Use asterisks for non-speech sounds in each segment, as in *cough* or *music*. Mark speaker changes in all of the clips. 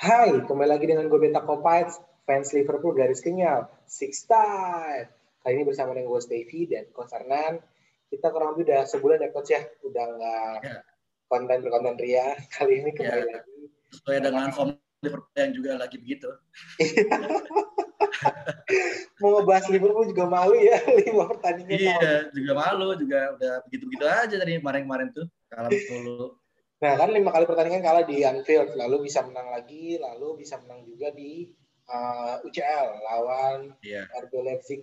Speaker 1: Hai, kembali lagi dengan gue Beta Kopites, fans Liverpool garis kenyal, Six Time. Kali ini bersama dengan gue Stevie dan Coach Arnan. Kita kurang lebih udah sebulan ya Coach ya, udah nggak
Speaker 2: Ya.
Speaker 1: konten berkonten ria. *laughs* Kali ini kembali
Speaker 2: Ya.
Speaker 1: lagi.
Speaker 2: sesuai dengan form Liverpool yang juga lagi begitu. *laughs*
Speaker 1: Mau ngebahas Liverpool juga malu ya, *laughs* lima pertandingan.
Speaker 2: Iya, juga malu, juga udah begitu-begitu aja tadi kemarin-kemarin tuh kalah dulu.
Speaker 1: Nah kan lima kali pertandingan kalah di Anfield, lalu bisa menang lagi, lalu bisa menang juga di uh, UCL lawan
Speaker 2: Iya.
Speaker 1: RB Leipzig.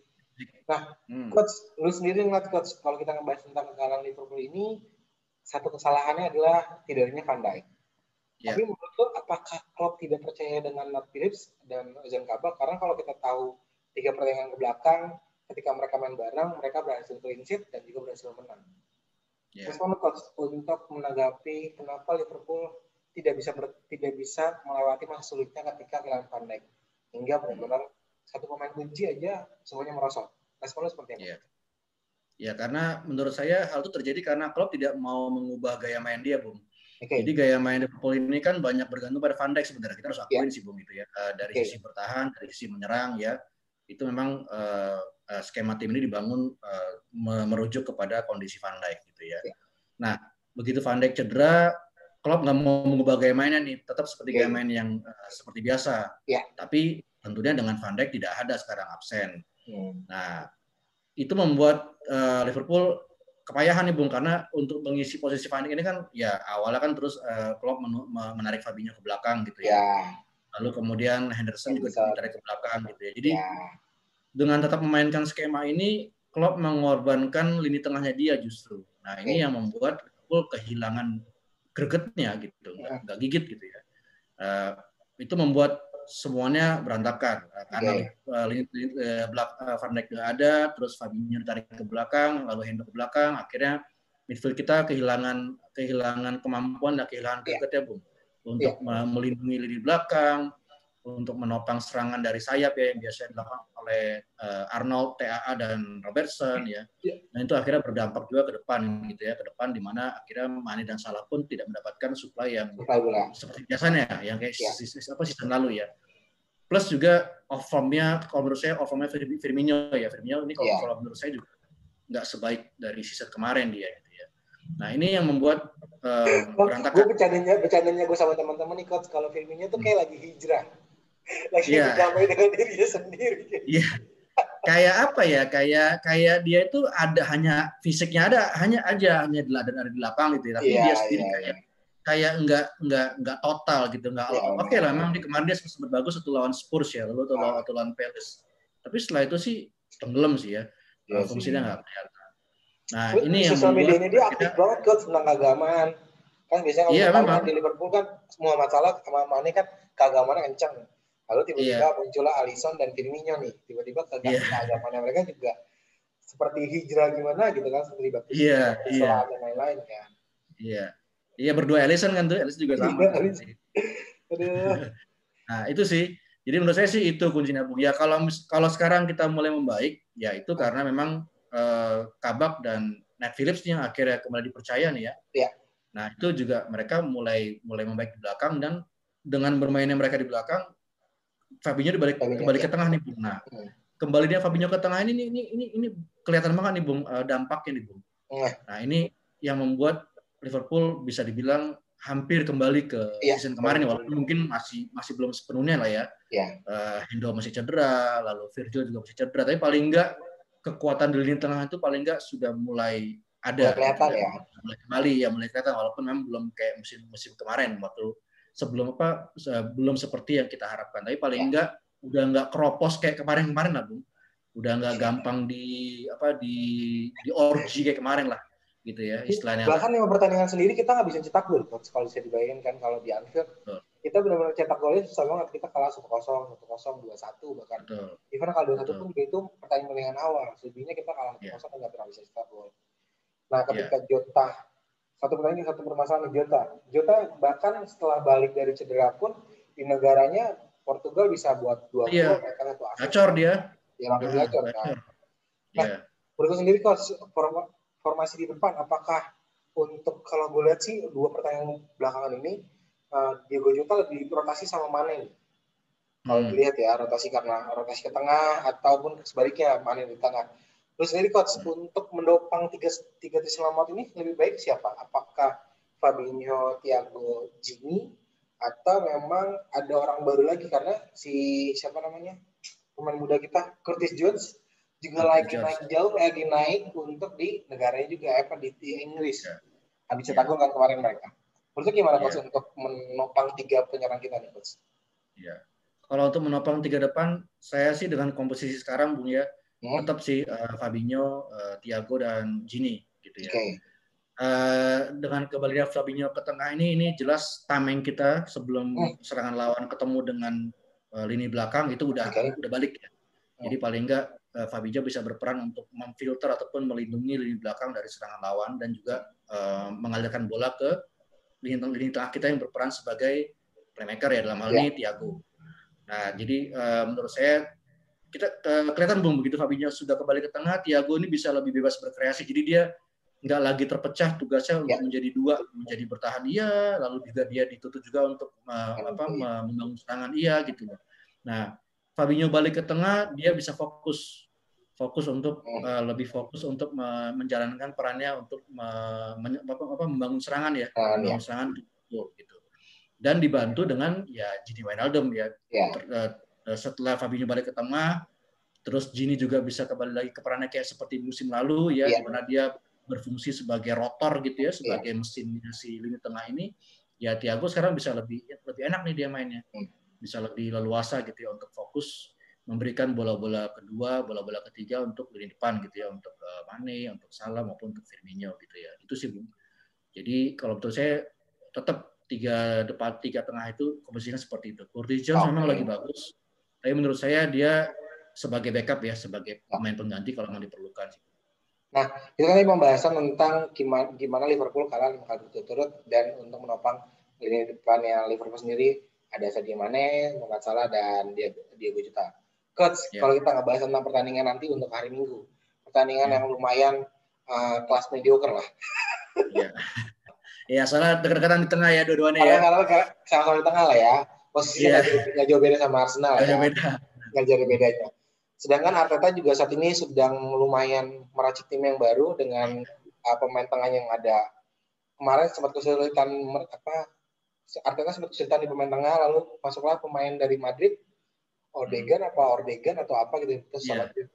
Speaker 1: Nah,
Speaker 2: Hmm.
Speaker 1: Coach, lu sendiri ngeliat Coach, kalau kita ngebahas tentang kekalahan Liverpool ini, satu kesalahannya adalah tidaknya Van Dijk.
Speaker 2: Ya.
Speaker 1: Tapi menurut lu, apakah Klopp tidak percaya dengan Nat Phillips dan Ozan Kabak? Karena kalau kita tahu tiga pertandingan ke belakang, ketika mereka main bareng, mereka berhasil clean sheet dan juga berhasil menang.
Speaker 2: Ya.
Speaker 1: Respon Coach untuk menanggapi kenapa Liverpool tidak bisa ber- tidak bisa melewati masa sulitnya ketika kehilangan Van Dijk hingga benar-benar satu pemain kunci aja semuanya merosot. Respon lu seperti apa?
Speaker 2: Iya. Ya karena menurut saya hal itu terjadi karena Klopp tidak mau mengubah gaya main dia, Bung.
Speaker 1: Oke.
Speaker 2: Jadi gaya main Liverpool ini kan banyak bergantung pada Van Dijk sebenarnya. Kita harus akuin sih, Bung itu ya. Eh, dari
Speaker 1: Oke.
Speaker 2: sisi bertahan, dari sisi menyerang ya. Itu memang eh, eh, skema tim ini dibangun me- merujuk kepada kondisi Van Dijk gitu ya.
Speaker 1: Oke.
Speaker 2: Nah, begitu Van Dijk cedera, Klopp nggak mau mengubah gaya mainnya nih, tetap seperti
Speaker 1: Oke.
Speaker 2: gaya main yang eh, seperti biasa.
Speaker 1: Iya.
Speaker 2: Tapi tentunya dengan Van Dijk tidak ada sekarang absen.
Speaker 1: Hmm.
Speaker 2: Nah, itu membuat eh, Liverpool kepayahan nih Bung karena untuk mengisi posisi Van Dijk ini kan ya awalnya kan terus eh, Klopp menarik Fabinho ke belakang gitu ya.
Speaker 1: Ya,
Speaker 2: Lalu kemudian Henderson juga
Speaker 1: Henderson.
Speaker 2: ditarik ke belakang gitu ya. Jadi
Speaker 1: ya,
Speaker 2: dengan tetap memainkan skema ini Klopp mengorbankan lini tengahnya dia justru. Nah, ini
Speaker 1: Oke.
Speaker 2: yang membuat Liverpool kehilangan gregetnya gitu, nggak
Speaker 1: Ya.
Speaker 2: gigit gitu ya. Eh, itu membuat semuanya berantakan Eh, karena
Speaker 1: Oke.
Speaker 2: eh, lini, lini eh, belak, eh, Van Dijk nggak ada, terus Fabinho ditarik ke belakang, lalu Hendo ke belakang, akhirnya midfield kita kehilangan kehilangan kemampuan dan kehilangan
Speaker 1: Ya.
Speaker 2: gregetnya, Bung, untuk me- melindungi lini belakang, untuk menopang serangan dari sayap ya yang biasa dilakukan oleh eh, Arnold, TAA dan Robertson ya.
Speaker 1: Ya.
Speaker 2: Dan itu akhirnya berdampak juga ke depan gitu ya, ke depan di mana akhirnya Mane dan Salah pun tidak mendapatkan supply yang
Speaker 1: bola.
Speaker 2: seperti biasanya yang kayak
Speaker 1: Ya.
Speaker 2: sis- sis- apa season lalu ya. Plus juga off formnya kalau menurut saya off formnya Fir- Firmino ya Firmino ini kalau,
Speaker 1: Ya.
Speaker 2: kalau menurut saya juga nggak sebaik dari season kemarin dia gitu ya. Nah ini yang membuat
Speaker 1: Gue
Speaker 2: berantakan.
Speaker 1: bercandanya, bercandanya gue sama teman-teman nih coach kalau Firmino tuh kayak lagi hijrah, lagi
Speaker 2: Iya.
Speaker 1: berdamai dengan dirinya sendiri.
Speaker 2: Iya. Kayak apa ya? Kayak kayak dia itu ada hanya fisiknya ada hanya aja hanya di ada ada di lapang gitu ya. Tapi
Speaker 1: Iya,
Speaker 2: dia sendiri
Speaker 1: iya,
Speaker 2: kayak kayak enggak enggak enggak total gitu enggak
Speaker 1: Iya,
Speaker 2: oke lah memang di kemarin dia sempat bagus satu lawan Spurs ya lalu atau lawan, atau lawan Palace tapi setelah itu sih tenggelam sih ya
Speaker 1: Iya sih.
Speaker 2: fungsinya nggak kelihatan nah
Speaker 1: Terus
Speaker 2: ini yang
Speaker 1: sosial medianya dia aktif banget coach tentang keagamaan. Kan biasanya kalau
Speaker 2: Iya,
Speaker 1: kita main di Liverpool kan semua masalah sama Mane kan keagamaannya kencang. Lalu tiba-tiba
Speaker 2: Iya.
Speaker 1: muncullah Alisson dan Firmino nih. Tiba-tiba keag-
Speaker 2: Iya.
Speaker 1: keagamaannya mereka juga seperti hijrah gimana gitu kan seperti baptis
Speaker 2: Iya, iya.
Speaker 1: dan lain-lain kan.
Speaker 2: iya iya berdua Ellison kan tuh Ellison juga sama kan. *laughs*
Speaker 1: Aduh.
Speaker 2: Nah, itu sih. Jadi menurut saya sih itu kuncinya, Bung. Ya kalau kalau sekarang kita mulai membaik, ya itu karena memang eh, Kabak dan Nat Phillips yang akhirnya kembali dipercaya nih ya.
Speaker 1: Iya.
Speaker 2: Nah, itu juga mereka mulai mulai membaik di belakang dan dengan bermainnya mereka di belakang Fabinho dibalik
Speaker 1: Fabinho,
Speaker 2: kembali ke
Speaker 1: iya.
Speaker 2: tengah nih, Bung. Nah,
Speaker 1: Hmm.
Speaker 2: kembali dia Fabinho ke tengah ini ini ini ini, ini kelihatan banget nih, Bung, eh, dampaknya nih, Bung.
Speaker 1: Nah.
Speaker 2: Nah, ini yang membuat Liverpool bisa dibilang hampir kembali ke
Speaker 1: Iya.
Speaker 2: season kemarin ya, walaupun mungkin masih masih belum sepenuhnya lah ya.
Speaker 1: Iya.
Speaker 2: Eh, Hendo masih cedera, lalu Virgil juga masih cedera, tapi paling enggak kekuatan di lini tengah itu paling enggak sudah mulai ada.
Speaker 1: Mulai kelihatan ya.
Speaker 2: Mulai kembali ya, mulai kelihatan walaupun memang belum kayak musim musim kemarin waktu sebelum apa belum seperti yang kita harapkan, tapi paling
Speaker 1: Ya.
Speaker 2: enggak udah enggak keropos kayak kemarin-kemarin lah, Bung. Udah enggak gampang di apa di di orgy kayak kemarin lah gitu ya istilahnya.
Speaker 1: Bahkan lima pertandingan sendiri kita nggak bisa cetak gol coach kalau bisa dibayangin kan kalau di Anfield
Speaker 2: Betul.
Speaker 1: kita benar-benar cetak golnya susah banget kita kalah satu kosong satu kosong dua satu bahkan
Speaker 2: Betul.
Speaker 1: even kalau dua satu pun itu pertandingan awal selebihnya kita kalah satu
Speaker 2: Iya.
Speaker 1: kosong nggak pernah bisa cetak gol nah ketika Jota satu pertandingan satu permasalahan Jota Jota bahkan setelah balik dari cedera pun di negaranya Portugal bisa buat dua
Speaker 2: Iya.
Speaker 1: gol satu asis
Speaker 2: Gacor dia.
Speaker 1: ya langsung gacor kan
Speaker 2: Gacor.
Speaker 1: Nah,
Speaker 2: Iya.
Speaker 1: menurut lu sendiri coach form- formasi di depan apakah untuk kalau gue lihat sih dua pertandingan belakangan ini uh, Diego Jota lebih rotasi sama Mane. Kalau
Speaker 2: Hmm.
Speaker 1: dilihat ya rotasi karena rotasi ke tengah ataupun sebaliknya Mane di tengah. Terus sendiri coach untuk mendopang tiga tiga tim selamat ini lebih baik siapa? Apakah Fabinho, Thiago, Gini atau memang ada orang baru lagi karena si siapa namanya pemain muda kita Curtis Jones juga lagi
Speaker 2: Jones.
Speaker 1: naik jauh lagi naik untuk di negaranya juga apa di, di Inggris
Speaker 2: Ya.
Speaker 1: habis
Speaker 2: Ya.
Speaker 1: cetak gol kan kemarin mereka menurut lu gimana
Speaker 2: Ya.
Speaker 1: coach untuk menopang tiga penyerang kita nih coach
Speaker 2: Ya. Kalau untuk menopang tiga depan, saya sih dengan komposisi sekarang, Bung ya,
Speaker 1: Hmm.
Speaker 2: tetap sih eh, Fabinho, eh, Thiago dan Gini gitu ya. Eh, dengan kembalinya Fabinho ke tengah ini, ini jelas tameng kita sebelum
Speaker 1: Hmm.
Speaker 2: serangan lawan ketemu dengan eh, lini belakang itu udah
Speaker 1: Oke.
Speaker 2: udah balik ya.
Speaker 1: Hmm.
Speaker 2: Jadi paling enggak eh, Fabinho bisa berperan untuk memfilter ataupun melindungi lini belakang dari serangan lawan dan juga eh, mengalirkan bola ke lini, lini tengah kita yang berperan sebagai playmaker ya dalam hal
Speaker 1: Ya.
Speaker 2: ini Thiago. Nah, jadi eh, menurut saya kita eh, kelihatan Bung begitu Fabinho sudah kembali ke tengah, Thiago ini bisa lebih bebas berkreasi. Jadi dia nggak lagi terpecah tugasnya untuk
Speaker 1: Ya.
Speaker 2: menjadi dua, menjadi bertahan iya, lalu juga dia dituntut juga untuk
Speaker 1: Kan
Speaker 2: apa membangun serangan iya gitu loh. Nah, Fabinho balik ke tengah, dia bisa fokus fokus untuk eh, lebih fokus untuk me- menjalankan perannya untuk men- apa, apa, membangun serangan ya,
Speaker 1: Serangan,
Speaker 2: membangun serangan gitu. gitu. Dan dibantu dengan ya Gini Wijnaldum ya
Speaker 1: ya
Speaker 2: ter- eh, setelah Fabinho balik ke tengah, terus Gini juga bisa kembali lagi ke perannya kayak seperti musim lalu ya,
Speaker 1: Iya.
Speaker 2: di mana dia berfungsi sebagai rotor gitu ya, sebagai mesin si lini tengah ini. Ya Thiago sekarang bisa lebih lebih enak nih dia mainnya,
Speaker 1: Hmm.
Speaker 2: bisa lebih leluasa gitu ya untuk fokus memberikan bola-bola kedua, bola-bola ketiga untuk lini depan gitu ya, untuk eh, Mane, untuk Salah maupun untuk Firmino gitu ya. Itu sih Bung. Jadi kalau menurut saya tetap tiga depan tiga tengah itu komposisinya seperti itu. Curtis Jones memang lagi bagus, tapi menurut saya dia sebagai backup ya, sebagai pemain pengganti kalau memang diperlukan.
Speaker 1: itu tadi pembahasan tentang gimana, gimana Liverpool kalah lima kali berturut-turut dan untuk menopang lini depannya Liverpool sendiri ada Sadio Mane, Mohamed Salah dan Diego Jota. Coach,
Speaker 2: Ya.
Speaker 1: kalau kita ngebahas tentang pertandingan nanti untuk hari Minggu, pertandingan
Speaker 2: Ya.
Speaker 1: yang lumayan uh, kelas mediocre lah.
Speaker 2: Ya, *laughs* ya salah dekat-dekatan di tengah ya dua-duanya ya.
Speaker 1: kalau sama-sama di tengah lah ya, posisinya
Speaker 2: Iya.
Speaker 1: nggak jauh- nggak jauh beda sama Arsenal
Speaker 2: Gak
Speaker 1: ya.
Speaker 2: beda.
Speaker 1: nggak jadi bedanya. Sedangkan Arteta juga saat ini sedang lumayan meracik tim yang baru dengan uh, pemain tengah yang ada. Kemarin sempat kesulitan apa Arteta sempat kesulitan di pemain tengah lalu masuklah pemain dari Madrid Odegan apa Ordegan atau apa gitu terus salah ya.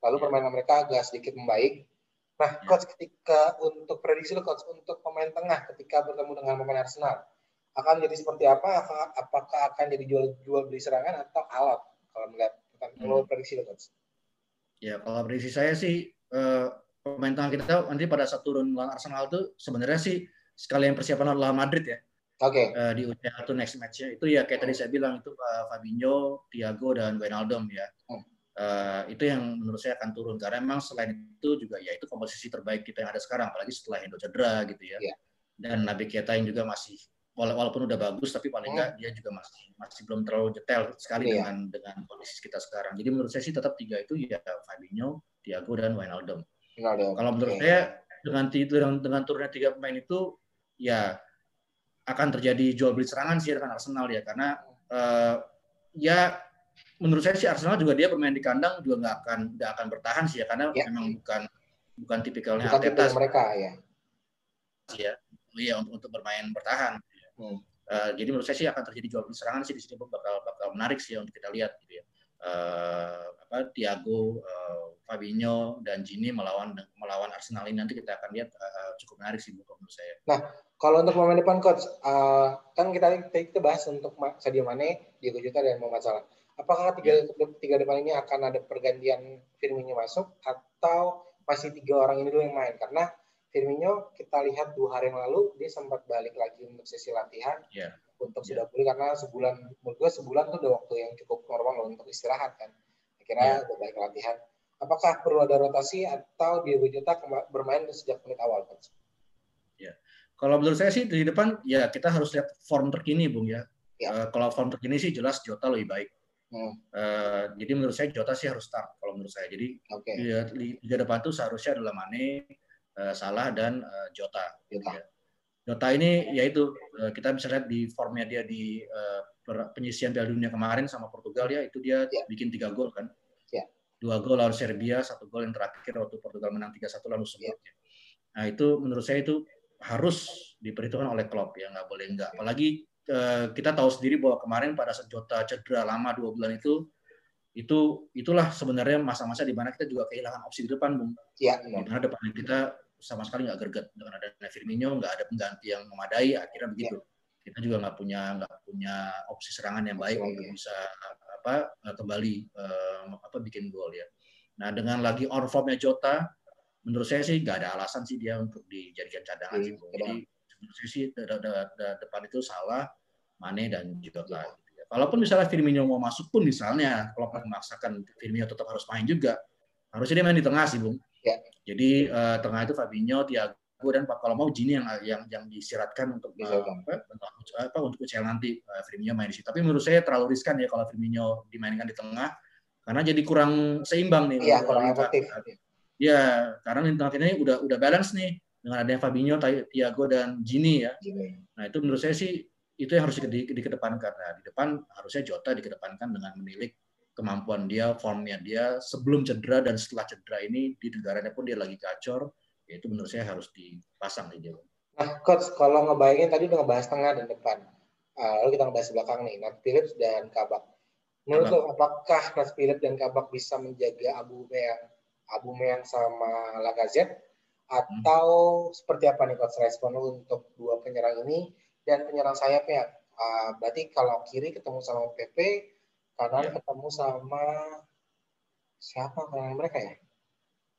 Speaker 1: Lalu permainan mereka agak sedikit membaik. Nah, coach ketika untuk prediksi lo coach untuk pemain tengah ketika bertemu dengan pemain Arsenal akan jadi seperti apa? Apakah, akan jadi jual jual beli serangan atau alat kalau melihat kalau
Speaker 2: Hmm.
Speaker 1: prediksi lo?
Speaker 2: Ya kalau prediksi saya sih eh, pemain tengah kita nanti pada saat turun lawan Arsenal tuh sebenarnya sih sekalian persiapan lawan Madrid ya.
Speaker 1: Oke,
Speaker 2: eh, di UCL itu next match-nya itu ya kayak tadi saya bilang itu eh, Fabinho, Thiago dan Wijnaldum ya.
Speaker 1: Hmm.
Speaker 2: Eh, itu yang menurut saya akan turun karena memang selain itu juga ya itu komposisi terbaik kita yang ada sekarang apalagi setelah Hendo cedera gitu ya.
Speaker 1: Iya.
Speaker 2: Dan Nabi Keita yang juga masih walaupun udah bagus tapi paling
Speaker 1: Hmm.
Speaker 2: enggak dia juga masih masih belum terlalu detail sekali
Speaker 1: Iya.
Speaker 2: dengan dengan kondisi kita sekarang. Jadi menurut saya sih tetap tiga itu ya Fabinho, Thiago dan Wijnaldum.
Speaker 1: Ronaldo.
Speaker 2: Kalau menurut
Speaker 1: Oke.
Speaker 2: saya dengan dengan, dengan turunnya tiga pemain itu ya akan terjadi jual beli serangan sih dengan Arsenal ya karena eh, ya menurut saya sih Arsenal juga dia bermain di kandang juga nggak akan nggak akan bertahan sih ya karena
Speaker 1: Ya.
Speaker 2: memang bukan bukan tipikalnya
Speaker 1: bukan
Speaker 2: Arteta
Speaker 1: mereka ya.
Speaker 2: ya iya untuk, untuk bermain bertahan.
Speaker 1: Hmm.
Speaker 2: Eh, jadi menurut saya sih akan terjadi jual beli serangan sih di sini bakal bakal menarik sih ya untuk kita lihat gitu ya. Eh, apa Thiago, eh, Fabinho dan Gini melawan melawan Arsenal ini nanti kita akan lihat eh, cukup menarik sih menurut saya.
Speaker 1: Kalau untuk pemain depan coach, uh, kan kita kita bahas untuk Sadio Mane, Diego Jota dan Mohamed Salah. Apakah tiga tiga depan ini akan ada pergantian Firmino masuk atau masih tiga orang ini dulu yang main? Karena Firmino kita lihat dua hari yang lalu dia sempat balik lagi untuk sesi latihan
Speaker 2: Iya.
Speaker 1: untuk
Speaker 2: Iya.
Speaker 1: sudah pulih karena sebulan menurut gue sebulan tuh udah waktu yang cukup normal loh untuk istirahat kan. Akhirnya
Speaker 2: Iya.
Speaker 1: udah balik latihan. Apakah perlu ada rotasi atau Diego Jota bermain sejak menit awal coach?
Speaker 2: Kalau menurut saya sih di depan ya kita harus lihat form terkini, Bung ya.
Speaker 1: Ya.
Speaker 2: Eh, kalau form terkini sih jelas Jota lebih baik.
Speaker 1: Hmm.
Speaker 2: Eh, jadi menurut saya Jota sih harus start kalau menurut saya. Jadi
Speaker 1: Oke,
Speaker 2: di, di, di depan tuh seharusnya adalah Mane, Salah dan eh, Jota.
Speaker 1: Jota.
Speaker 2: Ya. Jota ini yaitu uh, kita bisa lihat di formnya dia di uh, penyisian Piala Dunia kemarin sama Portugal ya itu dia yeah. bikin tiga gol kan. Yeah. Dua gol lawan Serbia, satu gol yang terakhir waktu Portugal menang 3-1 lalu sebelumnya. Yeah. Nah itu menurut saya itu harus diperhitungkan oleh Klopp ya nggak boleh nggak. Apalagi uh, kita tahu sendiri bahwa kemarin pada saat Jota cedera lama dua bulan itu itu itulah sebenarnya masa-masa di mana kita juga kehilangan opsi di depan, Bung. Iya. Di mana depan kita sama sekali nggak gerget dengan adanya Firmino nggak ada pengganti yang memadai akhirnya begitu ya. kita juga nggak punya nggak punya opsi serangan yang baik untuk ya. bisa apa eh, kembali uh, apa bikin gol ya nah dengan lagi on formnya Jota menurut saya sih nggak ada alasan sih dia untuk dijadikan cadangan sih iya, jadi menurut saya sih de, de, de, depan itu salah Mane dan juga ya. gitu ya. Kalaupun misalnya Firmino mau masuk pun misalnya kalau memaksakan Firmino tetap harus main juga harusnya dia main di tengah sih Bung Ya. Jadi uh, tengah itu Fabinho, Thiago dan Pak kalau mau Gini yang yang yang disiratkan untuk uh, apa, untuk apa untuk UCL nanti uh, Firmino main di situ. Tapi menurut saya terlalu riskan ya kalau Firmino dimainkan di tengah karena jadi kurang seimbang nih.
Speaker 1: Iya, kurang efektif.
Speaker 2: Iya, karena di tengah ini udah udah balance nih dengan adanya Fabinho, Thiago dan Gini ya. Gini. Nah itu menurut saya sih itu yang harus di, dikedepankan. Nah, di depan harusnya Jota dikedepankan dengan menilik kemampuan dia, formnya dia sebelum cedera dan setelah cedera ini di negaranya pun dia lagi gacor, ya itu menurut saya harus dipasang di dia.
Speaker 1: Nah, coach, kalau ngebayangin tadi udah ngebahas tengah dan depan, uh, lalu kita ngebahas belakang nih, Nat Phillips dan Kabak. Menurut lo, apakah Nat Phillips dan Kabak bisa menjaga Abu Meyang, Abu Meyang sama Lacazette? Atau hmm. seperti apa nih coach respon lo untuk dua penyerang ini dan penyerang sayapnya? Uh, berarti kalau kiri ketemu sama PP, kanan ya. ketemu sama siapa kanan mereka ya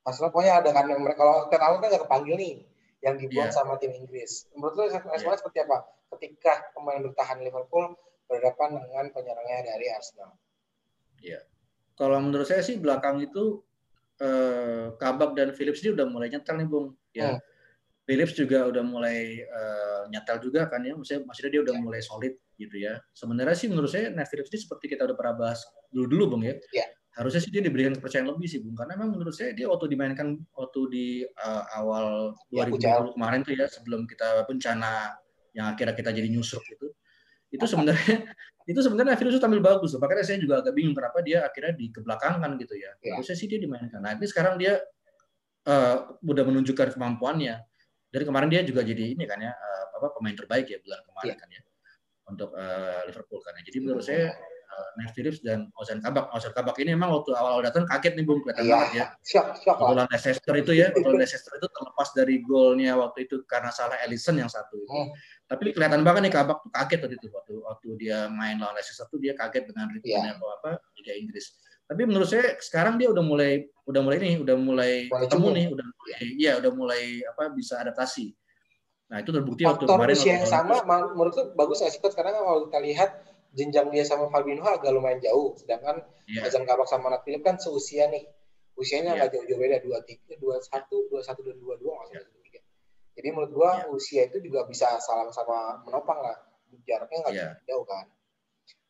Speaker 1: Masalah pokoknya ada kan yang mereka kalau terlalu kan nggak kepanggil nih yang dibuat yeah. sama tim Inggris. Menurut lo responnya yeah. seperti apa ketika pemain bertahan Liverpool berhadapan dengan penyerangnya dari Arsenal?
Speaker 2: Iya. Yeah. Kalau menurut saya sih belakang itu eh, Kabak dan Phillips ini udah mulai nyetel nih Bung. Ya. Hmm. Phillips juga udah mulai uh, nyetel juga kan ya. Maksudnya, maksudnya dia udah yeah. mulai solid gitu ya. Sebenarnya sih menurut saya Nat Phillips ini seperti kita udah pernah bahas dulu-dulu Bung ya. Yeah. Harusnya sih dia diberikan kepercayaan lebih sih Bung. Karena memang menurut saya dia waktu dimainkan waktu di uh, awal ya, 2020 kemarin tuh ya sebelum kita bencana yang akhirnya kita jadi nyusruk itu. *laughs* Itu sebenarnya itu sebenarnya Phillips tampil bagus loh. Makanya saya juga agak bingung kenapa dia akhirnya di kebelakangan gitu ya. Yeah. Harusnya sih dia dimainkan. Nah, ini sekarang dia uh, udah menunjukkan kemampuannya. Dari kemarin dia juga jadi ini kan ya uh, apa pemain terbaik ya bulan kemarin yeah. kan ya untuk uh, Liverpool kan. Jadi menurut saya uh, Nat Phillips dan Ozan Kabak. Ozan Kabak ini memang waktu awal-awal datang kaget nih Bung, kelihatan yeah. banget ya.
Speaker 1: Shock,
Speaker 2: Leicester itu ya, waktu Leicester itu terlepas dari golnya waktu itu karena salah Ellison yang satu itu. Hmm. Tapi kelihatan banget nih Kabak tuh kaget waktu itu waktu waktu dia main lawan Leicester tuh dia kaget dengan ritmenya yeah. apa apa Liga Inggris. Tapi menurut saya sekarang dia udah mulai udah mulai nih, udah mulai ketemu nih, udah mulai iya udah mulai apa bisa adaptasi Nah itu terbukti
Speaker 1: waktu kemarin. usia yang sama, menurutku bagus nggak sih? Karena kalau kita lihat jenjang dia sama Fabinho agak lumayan jauh, sedangkan yeah. Azam Kabak sama Nat Philip kan seusia nih, usianya yeah. agak jauh-jauh beda dua tiga, dua satu, dua satu dan dua dua maksudnya yeah. Jadi menurut gua yeah. usia itu juga bisa salam sama menopang lah, jaraknya nggak yeah. jauh kan.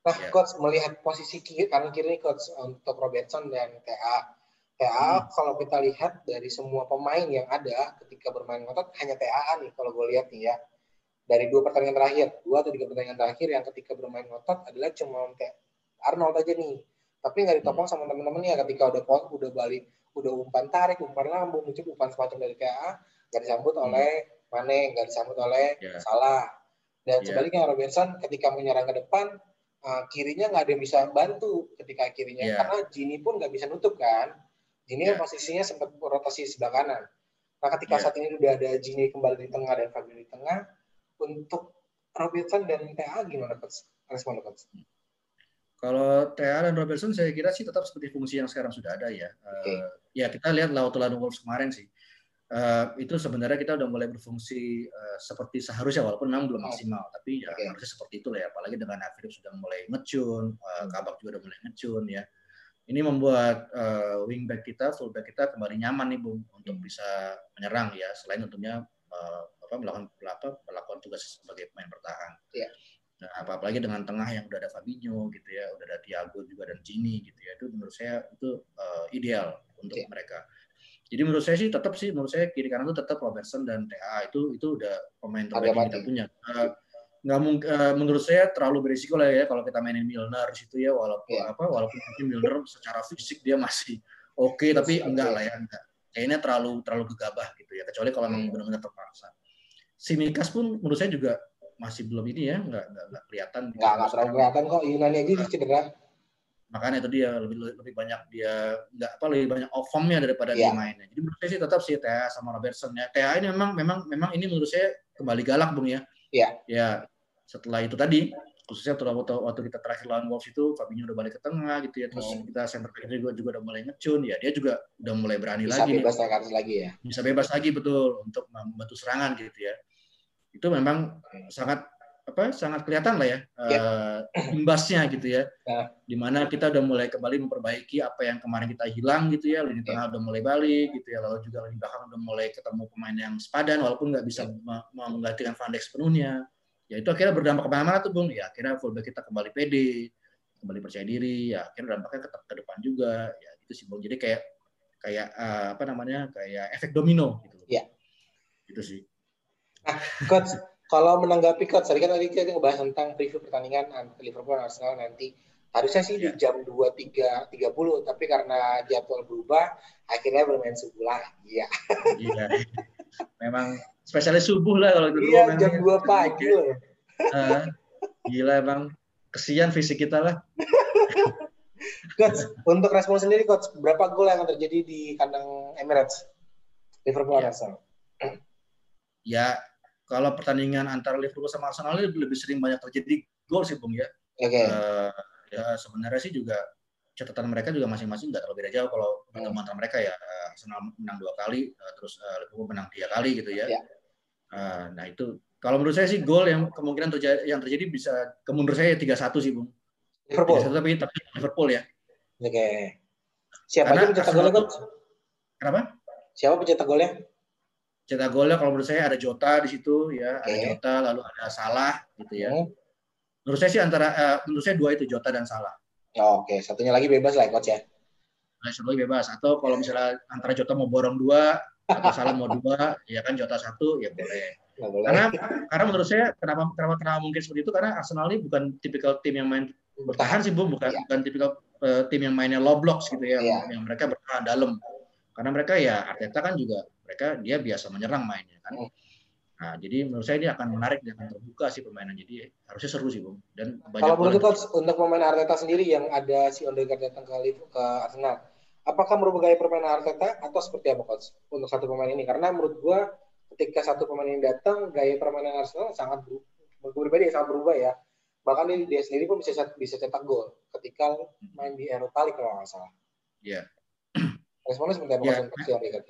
Speaker 1: Nah, yeah. coach melihat posisi kiri kanan kiri coach untuk Robertson dan TA TA hmm. kalau kita lihat dari semua pemain yang ada ketika bermain ngotot hanya TA nih kalau gue lihat nih ya dari dua pertandingan terakhir dua atau tiga pertandingan terakhir yang ketika bermain ngotot adalah cuma kayak Arnold aja nih tapi nggak ditopang hmm. sama temen-temennya ketika udah pos udah balik udah umpan tarik umpan lambung muncul umpan semacam dari TA nggak disambut hmm. oleh Mane nggak disambut oleh yeah. Salah dan yeah. sebaliknya Robertson ketika menyerang ke depan uh, kirinya nggak ada yang bisa bantu ketika kirinya yeah. karena Gini pun nggak bisa nutup kan Gini yeah. posisinya sempat rotasi sebelah kanan. Nah, ketika yeah. saat ini udah ada Gini kembali di tengah dan Fabio di tengah, untuk Robertson dan TA gimana coach? Respon coach?
Speaker 2: Kalau TA dan Robertson saya kira sih tetap seperti fungsi yang sekarang sudah ada ya. Okay. Uh, eh, ya kita lihat Laut Wolves kemarin sih. Uh, itu sebenarnya kita udah mulai berfungsi uh, seperti seharusnya walaupun memang belum oh. maksimal oh. tapi ya okay. harusnya seperti itu lah ya apalagi dengan Philip sudah mulai ngecun uh, Kabak juga udah mulai ngecun ya ini membuat uh, wingback kita, fullback kita kembali nyaman nih Bung untuk bisa menyerang ya selain tentunya uh, apa melakukan apa, melakukan tugas sebagai pemain bertahan. Yeah. Nah, apalagi dengan tengah yang udah ada Fabinho gitu ya, udah ada Thiago juga dan Gini gitu ya. Itu menurut saya itu uh, ideal untuk yeah. mereka. Jadi menurut saya sih tetap sih menurut saya kiri kanan itu tetap Robertson dan TA itu itu udah pemain terbaik yang kita punya. Uh, nggak mungkin uh, menurut saya terlalu berisiko lah ya kalau kita mainin Milner situ ya walaupun yeah. apa walaupun mungkin Milner secara fisik dia masih oke okay, tapi enggak lah ya enggak kayaknya terlalu terlalu gegabah gitu ya kecuali kalau memang benar-benar terpaksa. Simikas pun menurut saya juga masih belum ini ya nggak nggak, nggak kelihatan.
Speaker 1: Nggak nggak terlalu kelihatan kok Yunani aja cedera
Speaker 2: makanya itu dia lebih lebih banyak dia nggak apa lebih banyak off formnya daripada yeah. dia mainnya jadi menurut saya sih tetap sih Tea sama Robertson ya Tea ini memang memang memang ini menurut saya kembali galak bung ya
Speaker 1: iya
Speaker 2: yeah. ya setelah itu tadi khususnya waktu, waktu kita terakhir lawan Wolves itu Fabinho udah balik ke tengah gitu ya terus hmm. kita center back juga juga udah mulai ngecun ya dia juga udah mulai berani
Speaker 1: bisa
Speaker 2: lagi
Speaker 1: bebas nih. lagi ya
Speaker 2: bisa bebas lagi betul untuk membantu serangan gitu ya itu memang hmm. sangat apa sangat kelihatan lah ya yeah. uh, imbasnya gitu ya. Yeah. Di mana kita udah mulai kembali memperbaiki apa yang kemarin kita hilang gitu ya. Lini tengah yeah. udah mulai balik gitu ya. Lalu juga lini belakang udah mulai ketemu pemain yang sepadan walaupun nggak bisa yeah. menggantikan Van Dijk sepenuhnya. Ya itu akhirnya berdampak ke mana-mana tuh Bung. Ya akhirnya fullback kita kembali pede, kembali percaya diri. Ya akhirnya dampaknya ke, ke depan juga. Ya itu sih Bung. Jadi kayak kayak uh, apa namanya kayak efek domino gitu.
Speaker 1: Iya.
Speaker 2: Yeah. Itu sih.
Speaker 1: Nah, coach kalau menanggapi coach, tadi kan tadi kita ngebahas tentang preview pertandingan Liverpool dan Arsenal nanti. Harusnya sih yeah. di ya. jam 23.30, tapi karena jadwal berubah, akhirnya bermain subuh lagi ya.
Speaker 2: Iya. Memang spesialis subuh lah kalau
Speaker 1: dulu. Iya, jam 2 pagi loh.
Speaker 2: Uh, gila emang kesian fisik kita lah.
Speaker 1: coach, untuk respon sendiri coach, berapa gol yang terjadi di kandang Emirates? Liverpool yeah. Arsenal.
Speaker 2: Ya, kalau pertandingan antara Liverpool sama Arsenal ini lebih sering banyak terjadi gol sih Bung ya.
Speaker 1: Oke. Okay. Uh,
Speaker 2: ya sebenarnya sih juga catatan mereka juga masing-masing nggak terlalu beda jauh kalau pertemuan hmm. antara mereka ya uh, Arsenal menang dua kali uh, terus uh, Liverpool menang tiga kali gitu ya. Yeah. Uh, nah itu kalau menurut saya sih gol yang kemungkinan terjadi yang terjadi bisa kemundur saya tiga satu sih Bung.
Speaker 1: Liverpool.
Speaker 2: 3 tapi tapi Liverpool ya.
Speaker 1: Oke. Okay. Siapa Karena aja pencetak golnya,
Speaker 2: Kenapa?
Speaker 1: Siapa pencetak golnya?
Speaker 2: Cetak golnya kalau menurut saya ada Jota di situ ya, okay. ada Jota lalu ada Salah gitu ya. Hmm. Menurut saya sih antara uh, menurut saya dua itu Jota dan Salah.
Speaker 1: Oh, Oke, okay. satunya lagi bebas lah coach ya.
Speaker 2: Nah, satu lagi bebas atau kalau misalnya antara Jota mau borong dua atau Salah mau dua, ya kan Jota satu ya boleh. boleh. Karena karena menurut saya kenapa kenapa kenapa mungkin seperti itu karena Arsenal ini bukan tipikal tim yang main bertahan sih bu, bukan ya. bukan tipikal uh, tim yang mainnya low blocks gitu ya, ya. yang mereka bertahan dalam. Karena mereka ya Arteta kan juga mereka dia biasa menyerang mainnya kan. Hmm. Nah, jadi menurut saya ini akan menarik dan akan terbuka sih permainan. Jadi harusnya seru sih, Bung. Dan
Speaker 1: banyak Kalau menurut coach untuk pemain Arteta sendiri yang ada si Odegaard datang ke ke Arsenal, apakah merubah gaya permainan Arteta atau seperti apa coach untuk satu pemain ini? Karena menurut gua ketika satu pemain ini datang, gaya permainan Arsenal sangat berubah. Pribadi sangat berubah ya. Bahkan dia, sendiri pun bisa bisa cetak gol ketika main di Eropa League kalau nggak salah.
Speaker 2: Iya.
Speaker 1: Yeah. Responnya seperti apa yeah. si Odegaard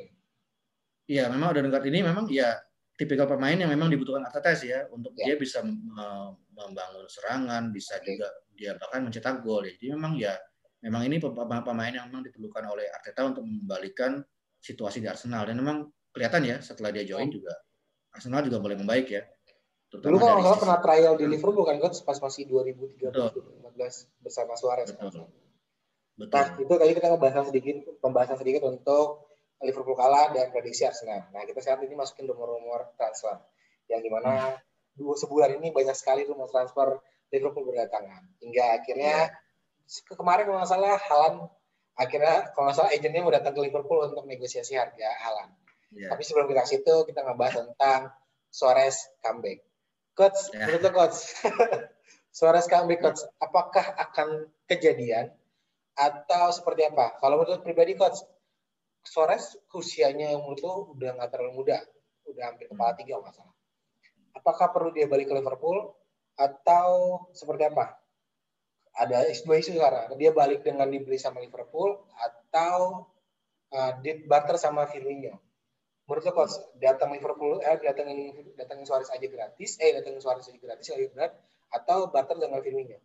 Speaker 2: Iya, memang Odegaard ini memang ya tipikal pemain yang memang dibutuhkan Arteta ya untuk ya. dia bisa membangun serangan, bisa juga dia bahkan mencetak gol ya. Jadi memang ya memang ini pemain yang memang diperlukan oleh Arteta untuk membalikan situasi di Arsenal dan memang kelihatan ya setelah dia join juga Arsenal juga boleh membaik ya.
Speaker 1: Terutama Dulu kalau nggak pernah trial di Liverpool kan coach pas masih 2013 2014 bersama Suarez. Betul. Betul. Nah itu tadi kita ngebahas sedikit pembahasan sedikit untuk Liverpool kalah dan prediksi Arsenal. Nah kita saat ini masukin rumor-rumor transfer yang di mana dua sebulan ini banyak sekali rumor transfer Liverpool berdatangan hingga akhirnya yeah. kemarin kalau nggak salah Halan akhirnya kalau nggak salah agennya mau datang ke Liverpool untuk negosiasi harga Halan. Yeah. Tapi sebelum kita situ kita ngebahas tentang Suarez comeback. Coach, yeah. menurut coach, *laughs* Suarez comeback coach, apakah akan kejadian atau seperti apa? Kalau menurut pribadi coach, Suarez usianya yang menurut lo udah nggak terlalu muda, udah hampir kepala tiga nggak salah. Apakah perlu dia balik ke Liverpool atau seperti apa? Ada dua isu sekarang. Dia balik dengan dibeli sama Liverpool atau uh, di barter sama Firmino. Menurut lo coach, datang Liverpool, eh datangin datangin Suarez aja gratis, eh datangin Suarez aja gratis lagi berat, atau barter dengan Firmino?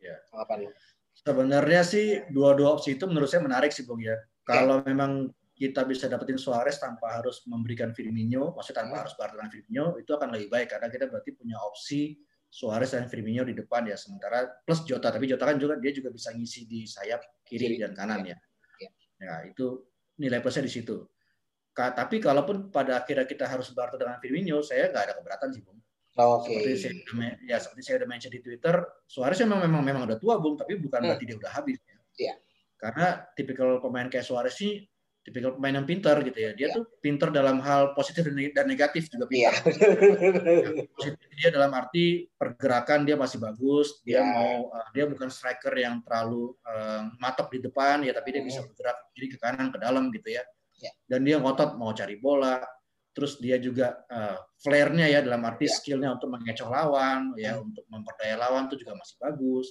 Speaker 2: Ya. Apa nih? Sebenarnya sih dua-dua opsi itu menurut saya menarik sih Bung ya. Kalau memang kita bisa dapetin Suarez tanpa harus memberikan Firmino, maksudnya tanpa hmm. harus barter dengan Firmino, itu akan lebih baik karena kita berarti punya opsi Suarez dan Firmino di depan ya. Sementara plus Jota, tapi Jota kan juga dia juga bisa ngisi di sayap kiri, kiri. dan kanan ya. ya. Ya itu nilai plusnya di situ. Ka, tapi kalaupun pada akhirnya kita harus barter dengan Firmino, saya nggak ada keberatan sih, Bung.
Speaker 1: Oke.
Speaker 2: Seperti saya ya seperti saya udah mention di Twitter, Suarez memang memang memang udah tua, Bung, tapi bukan
Speaker 1: Hmm.
Speaker 2: berarti dia udah habis. ya.
Speaker 1: Iya.
Speaker 2: Karena tipikal pemain kayak Suarez sih tipikal pemain yang pintar gitu ya. Dia
Speaker 1: Iya.
Speaker 2: tuh pintar dalam hal positif dan neg- dan negatif juga
Speaker 1: Iya.
Speaker 2: pintar. *laughs* Positif dia dalam arti pergerakan dia masih bagus, dia
Speaker 1: Iya.
Speaker 2: mau uh, dia bukan striker yang terlalu uh, matok di depan ya, tapi dia bisa
Speaker 1: Hmm.
Speaker 2: bergerak kiri ke kanan ke dalam gitu ya.
Speaker 1: Iya.
Speaker 2: Dan dia ngotot mau cari bola, terus dia juga uh, flare-nya ya dalam arti
Speaker 1: Iya.
Speaker 2: skill-nya untuk mengecoh lawan ya,
Speaker 1: Hmm.
Speaker 2: untuk memperdaya lawan itu juga masih bagus.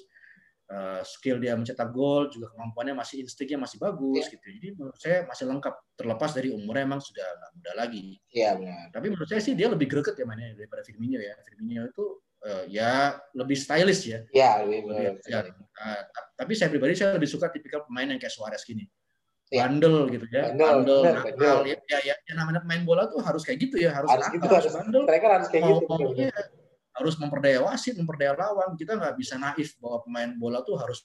Speaker 2: Uh, skill dia mencetak gol juga kemampuannya masih instingnya masih bagus
Speaker 1: Iya.
Speaker 2: gitu. Jadi menurut saya masih lengkap terlepas dari umurnya emang sudah nggak muda lagi.
Speaker 1: Iya benar.
Speaker 2: Tapi menurut saya sih dia lebih greget ya mainnya daripada Firmino ya. Firmino itu eh, ya lebih stylish ya.
Speaker 1: Iya lebih.
Speaker 2: Lebih- ya, eh, tapi saya pribadi saya lebih suka tipikal pemain yang kayak Suarez gini. Bandel gitu ya.
Speaker 1: Bandel,
Speaker 2: Bandel. Ya, ya, ya, yang namanya pemain bola tuh harus kayak gitu ya. Harus,
Speaker 1: Harus
Speaker 2: nakal,
Speaker 1: gitu
Speaker 2: harus
Speaker 1: harus.
Speaker 2: bandel.
Speaker 1: Mereka harus kayak
Speaker 2: Mau,
Speaker 1: gitu.
Speaker 2: iya, harus memperdaya wasit, memperdaya lawan. Kita nggak bisa naif bahwa pemain bola tuh harus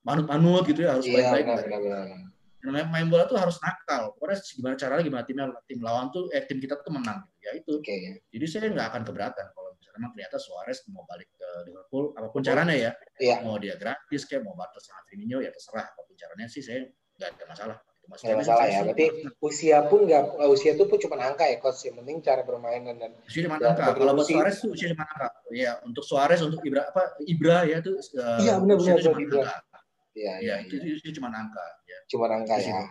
Speaker 2: manut-manut gitu ya, harus
Speaker 1: Iya
Speaker 2: baik-baik.
Speaker 1: benar
Speaker 2: Nggak.
Speaker 1: benar. benar.
Speaker 2: Namanya pemain bola tuh harus nakal. Pokoknya gimana caranya gimana timnya tim lawan tuh eh tim kita tuh menang. Ya itu.
Speaker 1: Oke.
Speaker 2: Jadi saya nggak akan keberatan kalau misalnya memang ternyata Suarez mau balik ke Liverpool, apa pun caranya ya,
Speaker 1: Iya.
Speaker 2: mau dia gratis kayak mau barter sama Firmino ya terserah apa pun caranya sih saya nggak ada masalah. Itu
Speaker 1: Nggak masalah ya. Berarti usia pun nggak usia itu pun cuma angka ya coach. Yang penting cara bermain dan dan
Speaker 2: usia cuma
Speaker 1: Ya,
Speaker 2: angka. Kalau buat. Suarez tuh usia cuma angka. Ya untuk Suarez untuk Ibra apa Ibra ya itu uh,
Speaker 1: Iya, benar,
Speaker 2: usia
Speaker 1: benar,
Speaker 2: itu cuma angka.
Speaker 1: Iya
Speaker 2: Ya,
Speaker 1: iya.
Speaker 2: itu usia cuma angka. Ya,
Speaker 1: Cuma angka ya.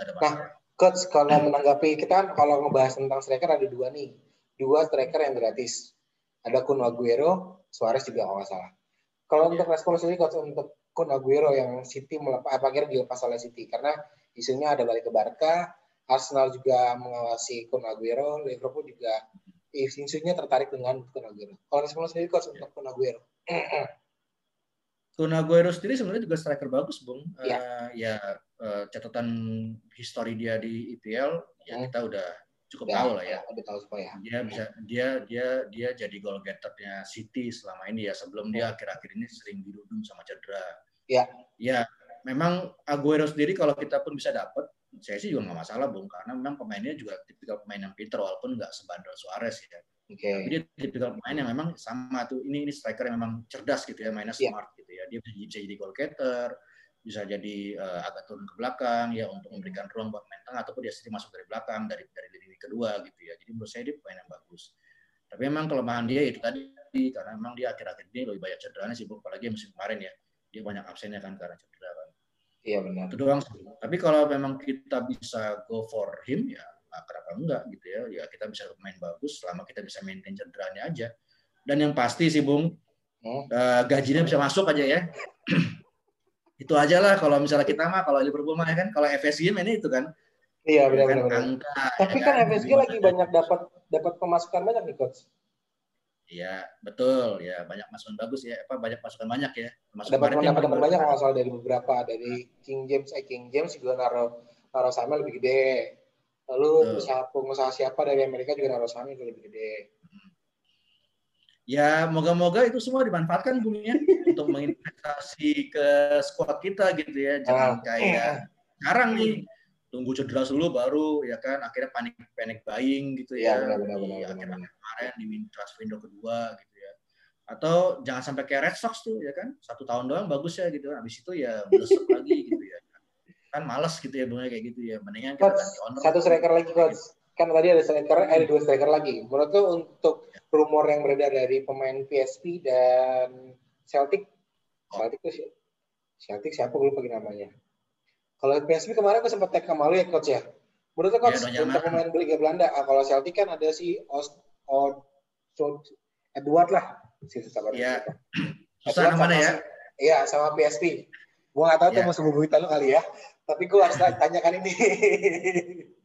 Speaker 2: Ada
Speaker 1: Nah. Coach, kalau menanggapi kita kan kalau ngebahas tentang striker ada dua nih, dua striker yang gratis. Ada Kun Aguero, Suarez juga kalau nggak salah. Kalau untuk respon sendiri coach untuk Kun Aguero yang City melepas, apa akhirnya dilepas oleh City karena isunya ada balik ke Barca, Arsenal juga mengawasi Kun Aguero, Liverpool juga isunya tertarik dengan Kun Aguero. Kalau respon sendiri coach untuk Kun Aguero.
Speaker 2: Kun Aguero sendiri sebenarnya juga striker bagus, Bung.
Speaker 1: Iya.
Speaker 2: Eh, ya eh, catatan histori dia di IPL ya
Speaker 1: Hmm.
Speaker 2: kita udah cukup
Speaker 1: Ya,
Speaker 2: tahu lah ya.
Speaker 1: Udah tahu supaya.
Speaker 2: Dia bisa dia dia dia jadi goal getternya City selama ini ya sebelum dia akhir-akhir ini sering dirudung sama cedera.
Speaker 1: Ya.
Speaker 2: Ya, memang Aguero sendiri kalau kita pun bisa dapat saya sih juga nggak masalah, Bung, karena memang pemainnya juga tipikal pemain yang pintar walaupun nggak sebandel Suarez ya. Tapi dia tipikal pemain yang memang sama tuh ini ini striker yang memang cerdas gitu ya mainnya
Speaker 1: Iya.
Speaker 2: smart gitu ya. Dia bisa, jadi goal getter bisa jadi eh, agak turun ke belakang ya untuk memberikan ruang buat main tengah ataupun dia sendiri masuk dari belakang dari dari lini kedua gitu ya. Jadi menurut saya dia pemain yang bagus. Tapi memang kelemahan dia itu tadi karena memang dia akhir-akhir ini lebih banyak cederanya sih apalagi musim kemarin ya dia banyak absennya kan karena cedera kan
Speaker 1: Iya benar.
Speaker 2: itu doang sih. Tapi kalau memang kita bisa go for him ya kenapa enggak gitu ya. Ya kita bisa main bagus selama kita bisa maintain cederanya aja. Dan yang pasti sih Bung, eh, gajinya bisa masuk aja ya. *clears throat* itu aja lah kalau misalnya kita mah kalau Liverpool mah ya kan kalau FSG mainnya itu kan.
Speaker 1: Iya
Speaker 2: Ya
Speaker 1: benar
Speaker 2: kan,
Speaker 1: benar. benar.
Speaker 2: angka.
Speaker 1: Tapi
Speaker 2: ya
Speaker 1: kan FSG lagi banyak dapat dapat pemasukan banyak nih coach.
Speaker 2: Iya, betul ya banyak masukan bagus ya apa banyak masukan banyak ya. Termasuk
Speaker 1: Dapat dapat banyak kalau nggak salah dari beberapa dari King James, eh King James juga naruh naruh sahamnya lebih gede. Lalu
Speaker 2: Betul.
Speaker 1: usaha pengusaha siapa dari Amerika juga naruh sahamnya juga lebih gede.
Speaker 2: Ya, moga-moga itu semua dimanfaatkan Bung ya *laughs* untuk menginvestasi ke squad kita gitu ya. Jangan
Speaker 1: Ah.
Speaker 2: kayak sekarang nih tunggu cedera dulu baru ya kan akhirnya panik panic buying gitu
Speaker 1: Iya,
Speaker 2: ya.
Speaker 1: benar, benar,
Speaker 2: di
Speaker 1: benar,
Speaker 2: akhir
Speaker 1: benar.
Speaker 2: kemarin di transfer window kedua gitu ya. Atau jangan sampai kayak Red Sox tuh ya kan. Satu tahun doang bagus ya gitu. Habis itu ya melesat lagi gitu ya. Kan malas gitu ya Bung ya, kayak gitu ya. Mendingan kita ganti owner.
Speaker 1: satu striker lagi coach. Kan tadi ada striker, eh, ada dua striker lagi. Menurut lo untuk rumor yang beredar dari pemain PSP dan Celtic, Celtic tuh si- Celtic siapa gue lupa namanya. Kalau PSP kemarin gue sempat tag sama lu ya coach ya. Menurut coach
Speaker 2: Ya,
Speaker 1: untuk pemain Liga Belanda, ah, kalau Celtic kan ada si Os, Od- Edward lah. Si. *clears throat*
Speaker 2: Ya.
Speaker 1: Edward
Speaker 2: Susah namanya ya.
Speaker 1: Iya, sama PSP. Gue nggak tahu tuh
Speaker 2: Ya.
Speaker 1: musuh bubuyutan lu kali ya. Tapi gue harus tanyakan ini. *laughs*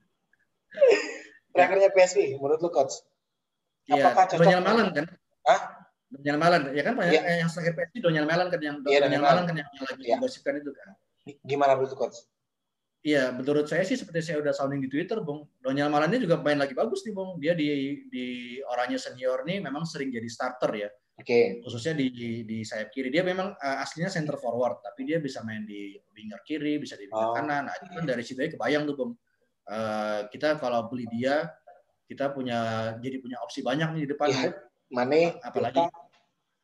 Speaker 1: Trackernya PSP, menurut lu coach?
Speaker 2: Iya? Donial Malan kan?
Speaker 1: Hah?
Speaker 2: Donial Malan, ya kan
Speaker 1: Iya.
Speaker 2: yang, terakhir PSG Donial Malan kan yang
Speaker 1: Iya,
Speaker 2: Donial Malan kan yang, yang lagi
Speaker 1: Iya.
Speaker 2: digosipkan itu kan.
Speaker 1: Gimana menurut coach?
Speaker 2: Iya, menurut saya sih seperti saya udah sounding di Twitter, Bung. Donial Malan ini juga main lagi bagus nih, Bung. Dia di di orangnya senior nih memang sering jadi starter ya. Oke. Okay. Khususnya di di sayap kiri. Dia memang uh, aslinya center forward, tapi dia bisa main di winger kiri, bisa di winger oh. kanan. Nah, itu kan dari situ aja kebayang tuh, Bung. Uh, kita kalau beli dia, kita punya jadi punya opsi banyak nih di depan. Ya,
Speaker 1: Mane,
Speaker 2: apalagi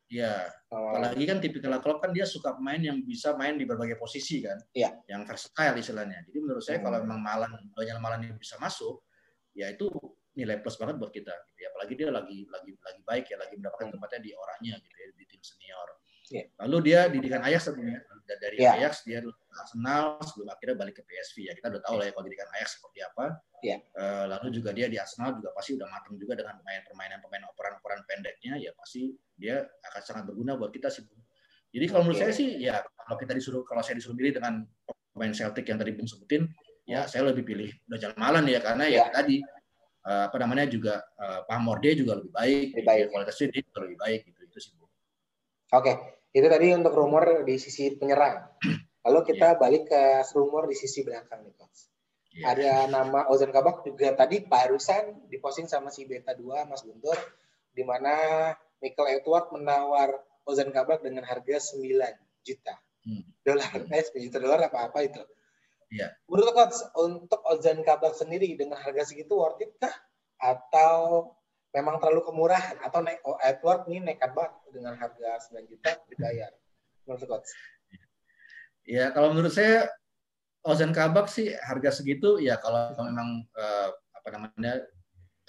Speaker 2: Ya, oh. Apalagi kan tipikal klub kan dia suka main yang bisa main di berbagai posisi kan,
Speaker 1: ya.
Speaker 2: yang versatile istilahnya. Jadi menurut saya hmm. kalau memang Malan, Daniel Malan ini bisa masuk, ya itu nilai plus banget buat kita. Gitu ya. Apalagi dia lagi lagi lagi baik ya, lagi mendapatkan hmm. tempatnya di orangnya gitu ya, di tim senior. Yeah. Lalu dia didikan Ajax tentunya dari yeah. Ajax dia Arsenal sebelum akhirnya balik ke PSV ya kita udah tahu lah ya kalau didikan Ajax seperti apa.
Speaker 1: Yeah.
Speaker 2: Uh, lalu juga dia di Arsenal juga pasti udah matang juga dengan main permainan pemain operan-operan pendeknya ya pasti dia akan sangat berguna buat kita sih. Jadi kalau menurut saya sih ya kalau kita disuruh kalau saya disuruh pilih dengan pemain Celtic yang tadi Bung sebutin ya saya lebih pilih udah jalan malam ya karena yeah. ya tadi uh, apa namanya juga uh, pamor dia juga lebih baik, lebih baik. kualitasnya dia juga lebih baik gitu itu sih
Speaker 1: Oke, okay. Itu tadi untuk rumor di sisi penyerang. Lalu kita yeah. balik ke rumor di sisi belakang nih, Coach. Yeah. Ada nama Ozan Kabak juga tadi barusan diposting sama si Beta 2 Mas Guntur di mana Michael Edward menawar Ozan Kabak dengan harga 9 juta hmm. dolar. Hmm. Eh, 9 juta dolar apa-apa itu.
Speaker 2: Yeah.
Speaker 1: Menurut Coach, untuk Ozan Kabak sendiri dengan harga segitu worth it kah? Atau memang terlalu kemurahan atau naik oh, Edward nih nekat banget dengan harga 9 juta dibayar menurut coach
Speaker 2: ya kalau menurut saya Ozan Kabak sih harga segitu ya kalau memang uh, apa namanya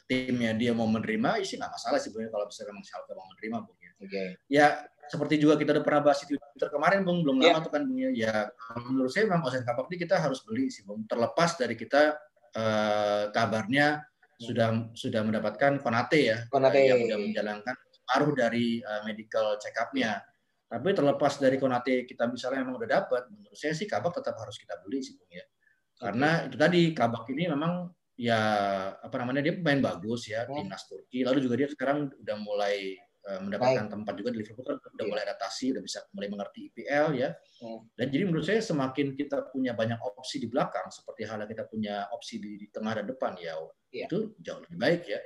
Speaker 2: timnya dia mau menerima sih nggak masalah sih kalau bisa memang Schalke mau menerima bung ya.
Speaker 1: Okay.
Speaker 2: ya seperti juga kita udah pernah bahas di Twitter kemarin bung belum yeah. lama tuh kan bung ya. ya menurut saya memang Ozan Kabak ini kita harus beli sih bung terlepas dari kita uh, kabarnya sudah sudah mendapatkan konate ya
Speaker 1: konate.
Speaker 2: yang sudah menjalankan paruh dari uh, medical check up-nya. Tapi terlepas dari konate kita misalnya memang udah dapat, menurut saya sih kabak tetap harus kita beli sih Bung ya. Karena itu tadi kabak ini memang ya apa namanya dia pemain bagus ya, oh. timnas Turki. Lalu juga dia sekarang udah mulai uh, mendapatkan Baik. tempat juga di Liverpool kan udah yeah. mulai adaptasi, udah bisa mulai mengerti IPL ya. Oh. Dan jadi menurut saya semakin kita punya banyak opsi di belakang seperti halnya kita punya opsi di, di tengah dan depan ya yeah. itu jauh lebih baik ya.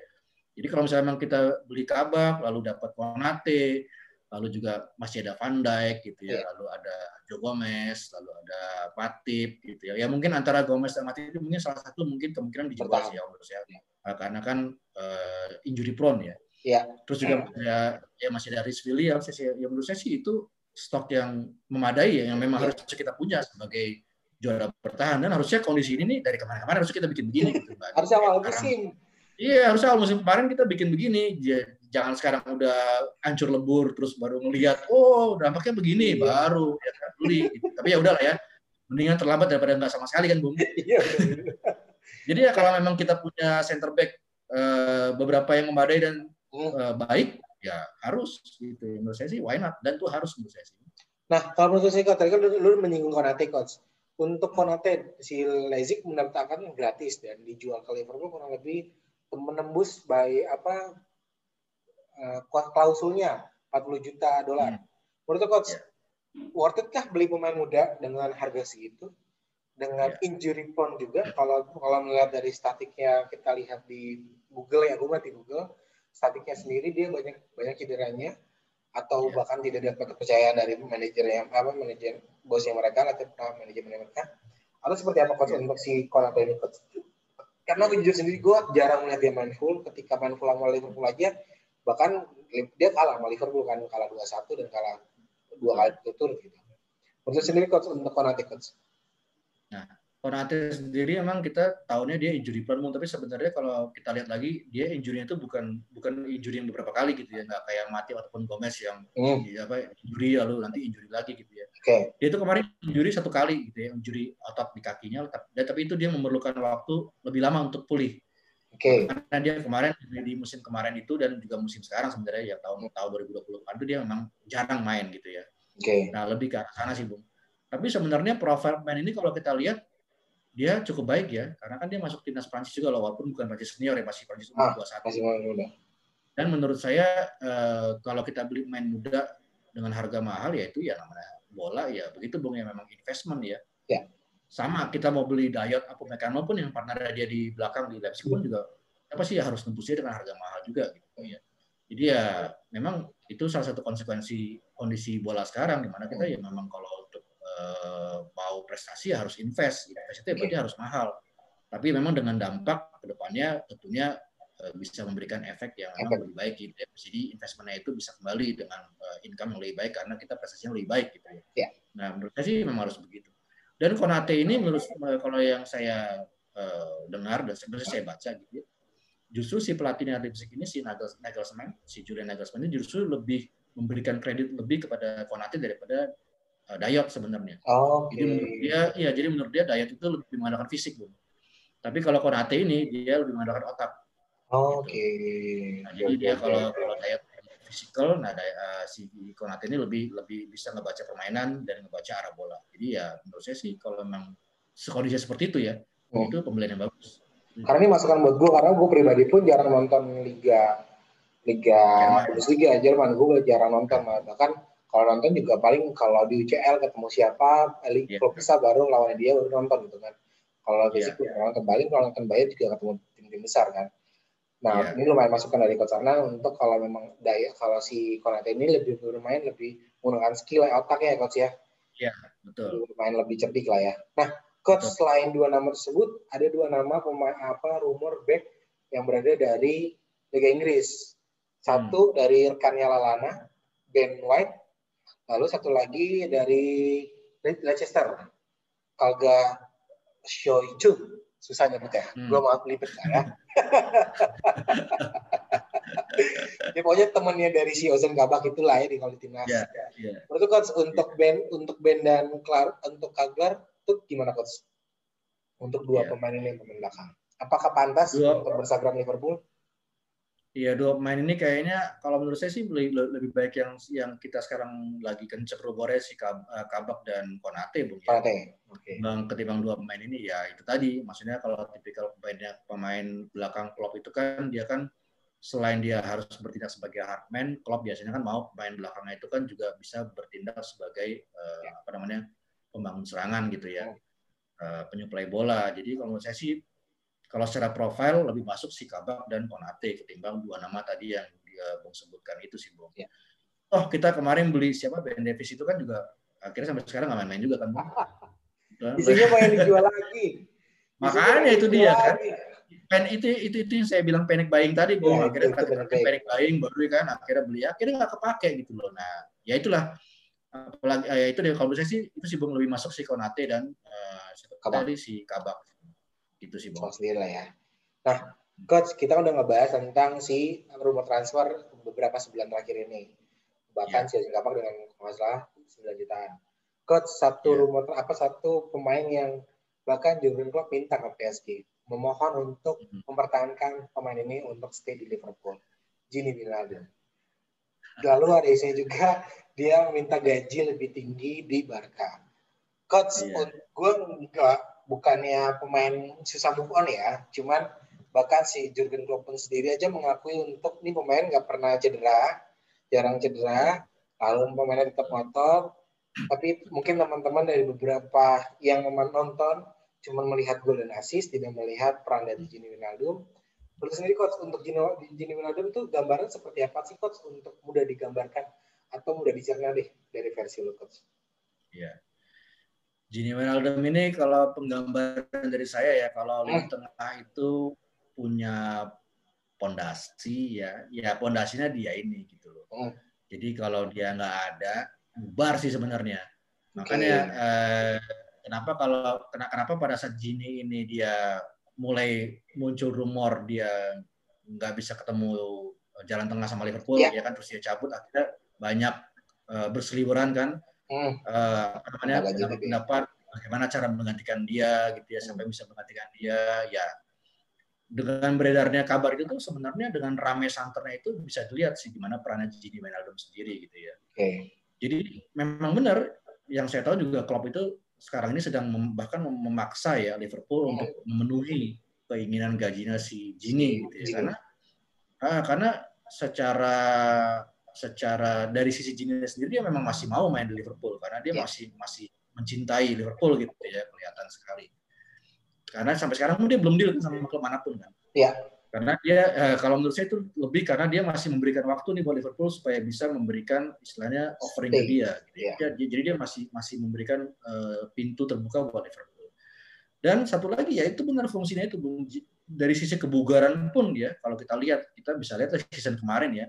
Speaker 2: Jadi kalau misalnya memang kita beli kabak, lalu dapat Konate, lalu juga masih ada Van Dijk gitu ya, yeah. lalu ada Joe Gomez, lalu ada Matip gitu ya. Ya mungkin antara Gomez dan Matip itu mungkin salah satu mungkin kemungkinan dijual sih ya menurut saya. Yeah. Karena kan uh, injury prone ya.
Speaker 1: Yeah.
Speaker 2: Terus juga ya, ya masih ada Rhys Williams, ya, ya menurut saya sih itu stok yang memadai ya, yang memang yeah. harus kita punya sebagai juara bertahan dan harusnya kondisi ini nih dari kemarin-kemarin harusnya kita bikin begini gitu
Speaker 1: Mbak. *laughs* Harusnya awal musim.
Speaker 2: Iya, harusnya awal musim kemarin kita bikin begini. Jangan sekarang udah hancur lebur terus baru melihat oh dampaknya begini iya. baru ya kan beli. Gitu. Tapi ya udahlah ya. Mendingan terlambat daripada nggak sama sekali kan, Bung. *laughs* Iya. Jadi ya kalau memang kita punya center back uh, beberapa yang memadai dan uh, baik, ya harus gitu. Menurut saya sih why not dan itu harus menurut saya sih.
Speaker 1: Nah, kalau menurut saya tadi kan lu, lu menyinggung Konate coach untuk Konate si Leipzig mendaftarkan gratis dan dijual ke Liverpool kurang lebih menembus by apa uh, klausulnya 40 juta dolar. Hmm. Menurut coach yeah. worth it kah beli pemain muda dengan harga segitu? Dengan yeah. injury prone juga kalau kalau melihat dari statiknya kita lihat di Google ya, gue di Google statiknya sendiri dia banyak banyak cederanya atau yeah. bahkan tidak dapat kepercayaan dari manajer yang apa manajer bosnya mereka atau manajemen mereka. Atau seperti apa coach yeah. untuk si Konate ini coach? Karena jujur sendiri gue jarang melihat dia main full. Ketika main full sama Liverpool aja bahkan dia kalah sama Liverpool kan kalah dua satu dan kalah dua kali berturut gitu. Untuk sendiri coach untuk Konate coach?
Speaker 2: Nah Konate sendiri emang kita tahunya dia injury prone tapi sebenarnya kalau kita lihat lagi dia injury itu bukan bukan injury yang beberapa kali gitu ya nggak kayak mati ataupun Gomez yang mm. apa injury lalu nanti injury lagi gitu ya.
Speaker 1: Okay.
Speaker 2: Dia itu kemarin injury satu kali gitu ya injury otot di kakinya dan tapi itu dia memerlukan waktu lebih lama untuk pulih.
Speaker 1: Oke. Okay.
Speaker 2: Karena dia kemarin di musim kemarin itu dan juga musim sekarang sebenarnya ya tahun tahun 2020 kan itu dia memang jarang main gitu ya.
Speaker 1: Oke. Okay.
Speaker 2: Nah lebih ke sana sih bung. Tapi sebenarnya profil main ini kalau kita lihat dia cukup baik ya karena kan dia masuk timnas Prancis juga loh walaupun bukan Prancis senior ya masih Prancis umur
Speaker 1: ah, satu.
Speaker 2: dan menurut saya eh, kalau kita beli main muda dengan harga mahal ya itu ya namanya bola ya begitu bung ya memang investment ya.
Speaker 1: Ya.
Speaker 2: Sama kita mau beli Dayot apa Mekano pun yang partner dia di belakang di Leipzig pun juga apa sih ya harus nembusnya dengan harga mahal juga gitu ya. Jadi ya memang itu salah satu konsekuensi kondisi bola sekarang di mana kita ya memang kalau untuk uh, mau prestasi ya harus invest invest itu ya berarti harus mahal tapi memang dengan dampak ke depannya tentunya uh, bisa memberikan efek yang memang lebih baik gitu ya. Jadi investmentnya itu bisa kembali dengan uh, income yang lebih baik karena kita prestasinya lebih baik gitu ya.
Speaker 1: ya.
Speaker 2: Nah menurut saya sih memang harus begitu. Dan Konate ini menurut kalau yang saya uh, dengar dan sebenarnya saya baca gitu justru si pelatih Leipzig ini si Nagelsmann, si Julian Nagelsmann ini justru lebih memberikan kredit lebih kepada Konate daripada uh, Dayot sebenarnya.
Speaker 1: Oh, okay.
Speaker 2: Jadi menurut dia, ya jadi menurut dia Dayot itu lebih mengandalkan fisik, bro. Tapi kalau Konate ini dia lebih mengandalkan otak.
Speaker 1: Oh, Oke. Okay.
Speaker 2: Nah, jadi dia kalau kalau Dayot fisikal, nah uh, si Konate ini lebih lebih bisa ngebaca permainan dan ngebaca arah bola. Jadi ya menurut saya sih kalau memang kondisi seperti itu ya, hmm. itu pembelian yang bagus.
Speaker 1: Karena ini masukan buat gue karena gue pribadi pun jarang nonton liga liga Bundesliga Jerman gue jarang nonton bahkan kalau nonton juga paling kalau di UCL ketemu siapa liga yeah. klub besar baru lawan dia baru nonton gitu kan kalau di yeah. yeah. nonton Bali kalau nonton Bayern juga ketemu tim-tim besar kan nah yeah. ini lumayan masukan dari coach karena untuk kalau memang daya kalau si Konate ini lebih bermain lebih menggunakan skill otaknya ya coach ya
Speaker 2: iya yeah, betul
Speaker 1: bermain lebih cerdik lah ya nah Coach selain dua nama tersebut, ada dua nama pemain apa rumor back yang berada dari Liga Inggris. Satu hmm. dari rekannya Lalana, Ben White. Lalu satu lagi dari Leicester, Kalga Shoichu. Susah nyebutnya. Hmm. Gue maaf lipet ya. *laughs* *laughs* ya pokoknya temennya dari si Ozan Kabak itulah ya di kalau timnas. Yeah, yeah. Menurut coach untuk Ben untuk Ben dan Clark untuk Kaglar itu gimana coach untuk dua yeah. pemain ini pemain belakang? Apakah pantas dua, untuk bersagram Liverpool?
Speaker 2: Iya dua pemain ini kayaknya kalau menurut saya sih lebih, lebih baik yang yang kita sekarang lagi kenceng rumornya si eh, Kabak dan Konate bung.
Speaker 1: Ya. Konate, oke. Okay.
Speaker 2: Bang ketimbang dua pemain ini ya itu tadi maksudnya kalau tipikal pemainnya pemain belakang klub itu kan dia kan selain dia harus bertindak sebagai hardman, klub biasanya kan mau pemain belakangnya itu kan juga bisa bertindak sebagai uh, apa namanya pembangun serangan gitu ya, uh, penyuplai bola. Jadi kalau menurut saya sih kalau secara profil lebih masuk si Kabak dan Konate ketimbang dua nama tadi yang dia Bung sebutkan itu sih Bung. Ya. Oh kita kemarin beli siapa Ben Davis itu kan juga akhirnya sampai sekarang nggak main-main juga kan Bung. *laughs*
Speaker 1: Isinya main dijual lagi.
Speaker 2: Makanya itu dia kan. Pen itu itu itu yang saya bilang panic buying tadi, Bung. Ya, akhirnya itu, itu, panic buying baru kan akhirnya beli akhirnya nggak kepake gitu loh. Nah, ya itulah apalagi ya itu deh kalau saya sih itu sih bung lebih masuk si Konate dan uh, tadi si Kabak itu sih bung.
Speaker 1: sendiri lah ya. Nah, coach kita udah ngebahas tentang si rumah transfer beberapa sebulan terakhir ini. Bahkan yeah. si Kabak dengan masalah 9 jutaan. Coach satu yeah. rumor apa satu pemain yang bahkan Jurgen Klopp minta ke PSG memohon untuk mm -hmm. mempertahankan pemain ini untuk stay di Liverpool. Gini Wijnaldum. Lalu ada isinya juga dia minta gaji lebih tinggi di Barca. Coach, yeah. gue enggak bukannya pemain susah move on ya, cuman bahkan si Jurgen Klopp pun sendiri aja mengakui untuk ini pemain nggak pernah cedera, jarang cedera, lalu pemainnya tetap motor, tapi mungkin teman-teman dari beberapa yang menonton cuma melihat gol dan assist, tidak melihat peran dari Gini Wijnaldum. Menurut sendiri coach untuk Gini Wijnaldum itu gambaran seperti apa sih coach untuk mudah digambarkan atau mudah dicerna deh dari versi lo coach.
Speaker 2: Iya. Gini Wijnaldum ini kalau penggambaran dari saya ya kalau hmm. tengah itu punya pondasi ya, ya pondasinya dia ini gitu loh. Hmm. Jadi kalau dia nggak ada, bubar sih sebenarnya. Makanya okay. eh, kenapa kalau kenapa pada saat Gini ini dia mulai muncul rumor dia nggak bisa ketemu jalan tengah sama Liverpool yeah. ya kan terus dia cabut akhirnya banyak uh, berseliweran kan hmm. uh, apa namanya pendapat bagaimana cara menggantikan dia gitu ya sampai bisa menggantikan dia ya dengan beredarnya kabar itu tuh sebenarnya dengan rame santernya itu bisa dilihat sih gimana perannya Gini Wijnaldum sendiri gitu ya.
Speaker 1: Okay.
Speaker 2: Jadi memang benar yang saya tahu juga klub itu sekarang ini sedang mem, bahkan memaksa ya Liverpool hmm. untuk memenuhi keinginan gajinya si Gini gitu ya. Karena ah, karena secara secara dari sisi Gini sendiri dia memang masih mau main di Liverpool karena dia yeah. masih masih mencintai Liverpool gitu ya kelihatan sekali. Karena sampai sekarang dia belum deal sama klub mana pun kan.
Speaker 1: Iya.
Speaker 2: Karena dia eh, kalau menurut saya itu lebih karena dia masih memberikan waktu nih buat Liverpool supaya bisa memberikan istilahnya offering ke dia. Gitu. Yeah. Dia, jadi dia masih masih memberikan uh, pintu terbuka buat Liverpool. Dan satu lagi ya itu benar fungsinya itu dari sisi kebugaran pun ya kalau kita lihat kita bisa lihat season kemarin ya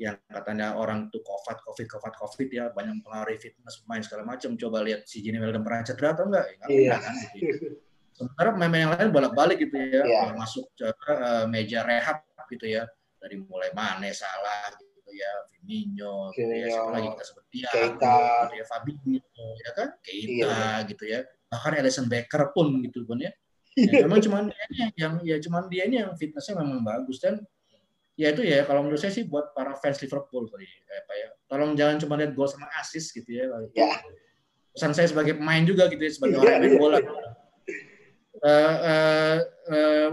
Speaker 2: yang katanya orang tuh covid covid covid covid ya banyak pengaruh fitness main segala macam coba lihat si Gini Weldon pernah cedera atau enggak ya, iya. kan, gitu. sementara pemain yang lain bolak-balik gitu ya yeah. masuk uh, meja rehab gitu ya dari mulai Mane Salah gitu ya Firmino gitu ya siapa lagi kita sebut dia Keita gitu ya Fabinho ya kan Keita yeah. gitu ya bahkan Alisson Becker pun gitu pun ya, ya memang cuma dia yang ya cuman dia ini yang fitnessnya memang bagus dan ya itu ya kalau menurut saya sih buat para fans Liverpool kali apa ya tolong jangan cuma lihat gol sama assist gitu ya ya. pesan saya sebagai pemain juga gitu ya sebagai orang yang main bola. Uh, uh, uh,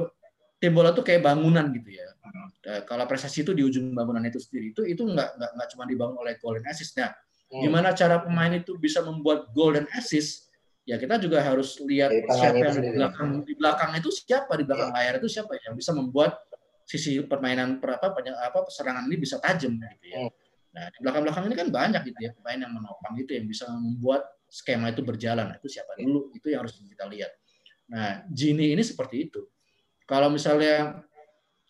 Speaker 2: tim bola tuh kayak bangunan gitu ya. Uh, kalau prestasi itu di ujung bangunan itu sendiri itu itu nggak nggak nggak cuma dibangun oleh gol dan assist. Nah hmm. gimana cara pemain itu bisa membuat gol dan assist? Ya kita juga harus lihat ya, siapa yang di belakang di belakang itu siapa di belakang ya. layar itu siapa yang bisa membuat sisi permainan per, apa, apa serangan ini bisa tajam gitu ya. Hmm. Nah, di belakang-belakang ini kan banyak gitu ya pemain yang menopang itu yang bisa membuat skema itu berjalan. Nah, itu siapa hmm. dulu? Itu yang harus kita lihat. Nah, Gini ini seperti itu. Kalau misalnya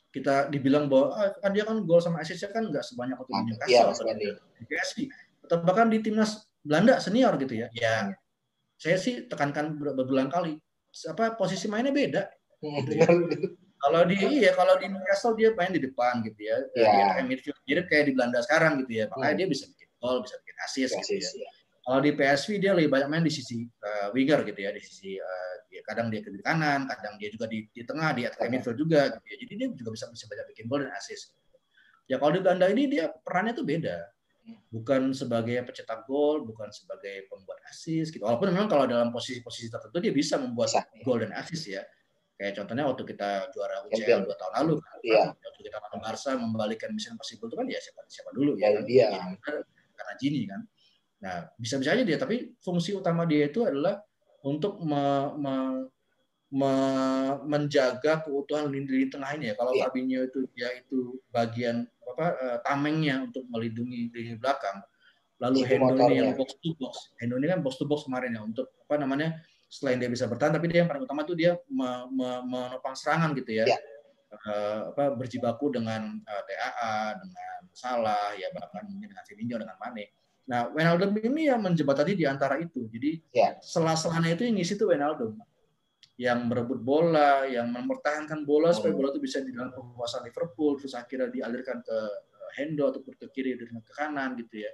Speaker 2: kita dibilang bahwa ah, kan dia kan gol sama assist kan nggak sebanyak waktu di Newcastle ya, di PSV atau bahkan di timnas Belanda senior gitu ya. Ya, saya sih tekankan berulang kali apa posisi mainnya beda. Gitu ya. Kalau di iya kalau di Newcastle dia main di depan gitu ya. Yeah. Dia midfield. Jadi kayak di Belanda sekarang gitu ya. Makanya hmm. dia bisa bikin gol, bisa bikin assist gitu ya. ya. Kalau di PSV dia lebih banyak main di sisi uh, winger gitu ya, di sisi uh, ya, kadang dia ke kanan, kadang dia juga di, di tengah, di atas midfield juga gitu ya. Jadi dia juga bisa bisa banyak bikin gol dan assist. Ya kalau di Belanda ini dia perannya tuh beda. Bukan sebagai pecetak gol, bukan sebagai pembuat assist gitu. Walaupun memang kalau dalam posisi-posisi tertentu dia bisa membuat gol dan assist ya Kayak contohnya waktu kita juara UCL dua tahun lalu, kan, iya. waktu kita lawan Barca membalikan Mission Impossible itu kan ya siapa siapa dulu ya, ya dia. Kan? karena Gini kan. Nah bisa-bisa aja dia, tapi fungsi utama dia itu adalah untuk me, me, me, menjaga keutuhan lini, lini tengah ini ya. Kalau yeah. Fabinho itu dia itu bagian apa uh, tamengnya untuk melindungi lini belakang. Lalu Hendo ini yang box to box. Hendo ini kan box to box kemarin ya untuk apa namanya selain dia bisa bertahan tapi dia yang paling utama tuh dia menopang serangan gitu ya, ya. Uh, apa berjibaku dengan uh, eh, TAA dengan Salah ya bahkan mungkin dengan Firmino dengan Mane. Nah Wijnaldum ini yang menjembatani di antara itu. Jadi ya. sela-selanya itu yang ngisi tuh Wijnaldum. Yang merebut bola yang mempertahankan bola supaya bola itu bisa di dalam penguasaan Liverpool terus akhirnya dialirkan ke eh, Hendo ataupun ke kiri dan ke kanan gitu ya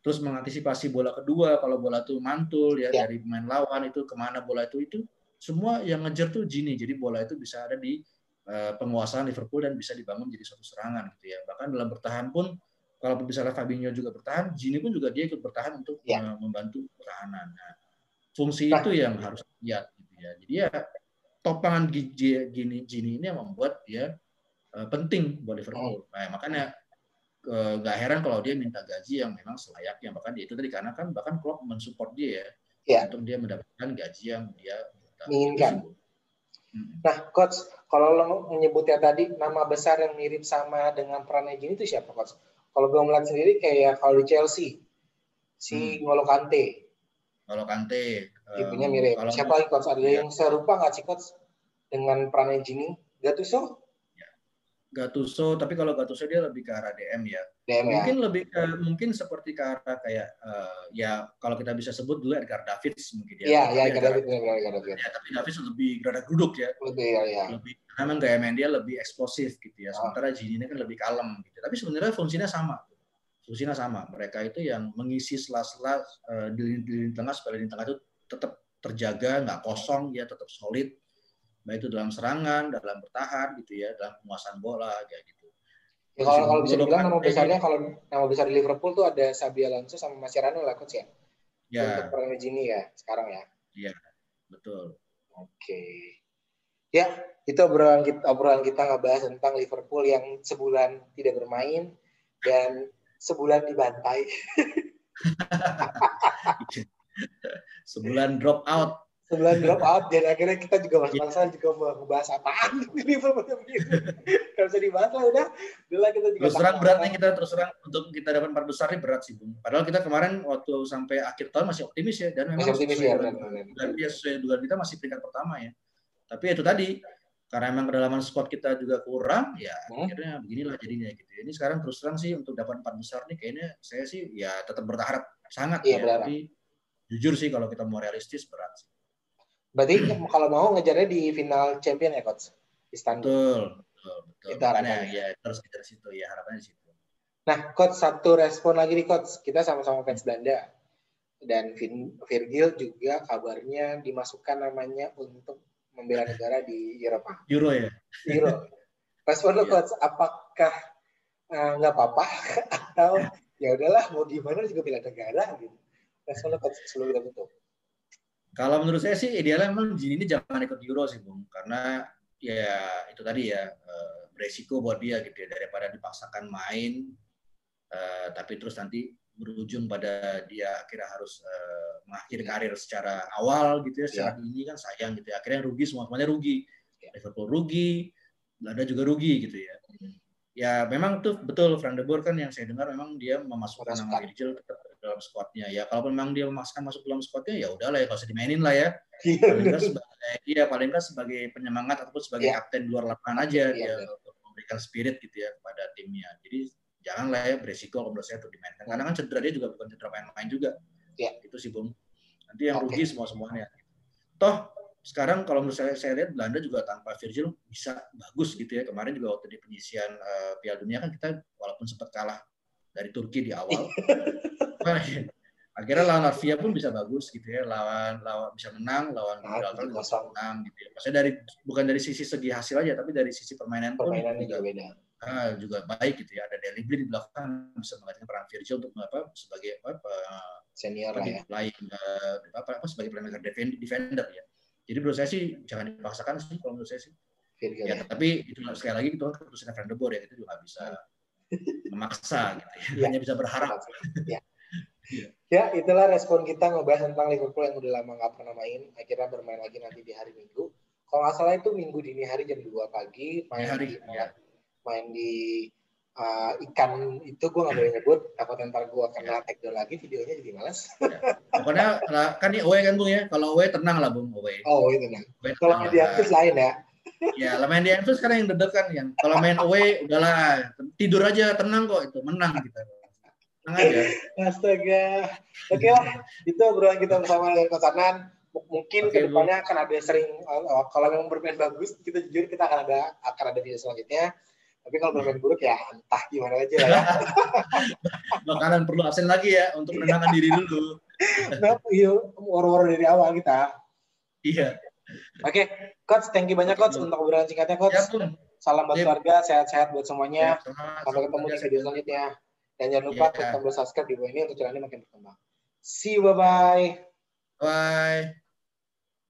Speaker 2: terus mengantisipasi bola kedua kalau bola itu mantul ya, ya. dari pemain lawan itu ke mana bola itu itu semua yang ngejar tuh Gini jadi bola itu bisa ada di uh, penguasaan Liverpool dan bisa dibangun jadi suatu serangan gitu ya bahkan dalam bertahan pun kalau misalnya Fabinho juga bertahan Gini pun juga dia ikut bertahan untuk ya. uh, membantu pertahanan nah, fungsi nah. itu yang harus lihat gitu ya jadi ya topangan Gini Gini ini yang membuat dia uh, penting buat Liverpool oh. nah, makanya nggak heran kalau dia minta gaji yang memang selayaknya bahkan dia itu tadi karena kan bahkan Klopp mensupport dia ya, ya. untuk dia mendapatkan gaji yang dia
Speaker 1: inginkan. Hmm. Nah, coach, kalau lo menyebutnya tadi nama besar yang mirip sama dengan peran Ejin itu siapa, coach? Kalau gue melihat sendiri kayak kalau di Chelsea, si hmm. Ngolo Kante.
Speaker 2: Ngolo Kante.
Speaker 1: Tipenya mirip. Kalau siapa lagi, coach? Ada ya. yang serupa nggak sih, coach? Dengan peran Ejin? Gattuso?
Speaker 2: Gattuso, tapi kalau Gattuso dia lebih ke arah DM ya. DM, ya. mungkin ya. lebih ke mungkin seperti ke arah kayak uh, ya kalau kita bisa sebut dulu Edgar Davids mungkin ya.
Speaker 1: Iya, iya Edgar Davids, Edgar
Speaker 2: Davids. Ya, tapi Davids lebih gerada duduk ya.
Speaker 1: Lebih ya, ya.
Speaker 2: Lebih memang gaya main dia lebih eksplosif gitu ya. Sementara oh. Gini ini kan lebih kalem gitu. Tapi sebenarnya fungsinya sama. Fungsinya sama. Mereka itu yang mengisi sela-sela uh, di, di tengah supaya di tengah itu tetap terjaga, nggak kosong, ya tetap solid baik itu dalam serangan, dalam bertahan gitu ya, dalam penguasaan bola kayak gitu.
Speaker 1: Ya, kalau, kalau bisa dibilang nama besarnya kalau nama besar di Liverpool tuh ada Sabi Alonso sama Mascherano lah coach ya. Ya. Untuk peran Gini ya sekarang ya.
Speaker 2: Iya, betul.
Speaker 1: Oke. Ya, itu obrolan kita, obrolan kita ngebahas tentang Liverpool yang sebulan tidak bermain dan sebulan dibantai. *laughs*
Speaker 2: sebulan drop out
Speaker 1: sebulan drop out dan akhirnya kita juga mas-masan juga mau ngebahas apaan di Liverpool begitu. Kalau bisa dibahas lah udah. Udah kita juga
Speaker 2: terus terang beratnya kita terus terang untuk kita dapat empat besar ini berat sih Bung. Padahal kita kemarin waktu sampai akhir tahun masih optimis ya dan memang
Speaker 1: masih optimis ya.
Speaker 2: Dan dia sesuai dugaan kita masih peringkat pertama ya. Tapi itu tadi karena emang kedalaman squad kita juga kurang ya hmm. akhirnya beginilah jadinya gitu ini sekarang terus terang sih untuk dapat empat besar nih kayaknya saya sih ya tetap berharap sangat iya, ya berharap. tapi jujur sih kalau kita mau realistis berat sih
Speaker 1: berarti kalau mau ngejarnya di final champion ya coach
Speaker 2: Istanbul betul betul betul kita makanya ya terus kita situ ya harapannya situ
Speaker 1: nah coach satu respon lagi nih coach kita sama-sama fans Belanda dan Virgil juga kabarnya dimasukkan namanya untuk membela negara di Eropa.
Speaker 2: Euro ya.
Speaker 1: Euro. Respon lo coach, apakah eh, nggak uh, apa-apa *laughs* atau ya udahlah mau gimana juga bela negara gitu. Respon lo coach sebelum kita tutup.
Speaker 2: Kalau menurut saya sih idealnya memang Jin ini jangan ikut Euro sih Bung, karena ya itu tadi ya uh, beresiko buat dia gitu ya daripada dipaksakan main uh, tapi terus nanti berujung pada dia akhirnya harus uh, mengakhiri karir secara awal gitu ya secara yeah. ini kan sayang gitu ya akhirnya rugi semua semuanya rugi yeah. Liverpool rugi Belanda juga rugi gitu ya mm. ya memang tuh betul Frank de Boer kan yang saya dengar memang dia memasukkan nama Virgil tetap dalam squadnya. Ya kalau memang dia memaksakan masuk dalam squadnya ya udahlah ya kalau dimainin lah ya. Iya, paling nggak sebagai dia paling nggak sebagai penyemangat ataupun sebagai yeah. kapten luar lapangan aja yeah, dia untuk memberikan spirit gitu ya kepada timnya. Jadi janganlah ya beresiko kalau menurut saya untuk dimainkan. Karena kan cedera dia juga bukan cedera main-main juga. Ya. itu sih bung. Nanti yang okay. rugi semua semuanya. Toh sekarang kalau menurut saya saya lihat Belanda juga tanpa Virgil bisa bagus gitu ya. Kemarin juga waktu di penyisian uh, Piala Dunia kan kita walaupun sempat kalah dari Turki di awal *laughs* akhirnya lawan Latvia pun bisa bagus gitu ya lawan lawan bisa menang lawan nah, Gibraltar bisa menang gitu ya maksudnya dari bukan dari sisi segi hasil aja tapi dari sisi permainan,
Speaker 1: permainan pun juga beda
Speaker 2: uh, juga baik gitu ya. Ada Deli Blind di belakang bisa menggantikan peran Virgil untuk apa sebagai apa
Speaker 1: senior lah ya.
Speaker 2: Lain, uh, apa, apa sebagai playmaker defender ya. Jadi menurut saya sih jangan dipaksakan sih kalau menurut saya sih. Virgil, ya, ya, tapi itu sekali lagi itu kan keputusan Van de Boer ya itu juga bisa memaksa gitu ya. ya. Hanya bisa berharap.
Speaker 1: Ya. ya. itulah respon kita ngebahas tentang Liverpool yang udah lama nggak pernah main. Akhirnya bermain lagi nanti di hari Minggu. Kalau nggak salah itu Minggu dini hari jam 2 pagi.
Speaker 2: Main hari, di, ya
Speaker 1: main di uh, ikan itu gue nggak boleh nyebut takut ntar gue kena tag lagi videonya jadi malas
Speaker 2: ya. pokoknya kan ini away kan bung ya kalau away tenang lah bung away
Speaker 1: oh away tenang kalau main di Antus lain ya
Speaker 2: ya lah main di Antus sekarang yang dedek kan yang kalau main away udahlah tidur aja tenang kok itu menang kita tenang aja
Speaker 1: astaga oke lah itu obrolan kita bersama dengan Kosanan mungkin okay, ke depannya akan ada sering uh, kalau memang bermain bagus kita jujur kita akan ada akan ada video selanjutnya tapi kalau bermain buruk ya entah gimana aja lah ya. *laughs*
Speaker 2: Bakalan perlu absen lagi ya untuk menenangkan diri dulu.
Speaker 1: nah, iya, war-war dari awal kita.
Speaker 2: Iya.
Speaker 1: Oke, okay. coach, thank you banyak coach untuk obrolan singkatnya coach. Ya. Salam buat keluarga, sehat-sehat buat semuanya. Ya, Sampai ketemu di video selanjutnya. Dan jangan lupa ya. tombol subscribe di bawah ini untuk channel ini makin berkembang. See you, bye-bye.
Speaker 2: Bye.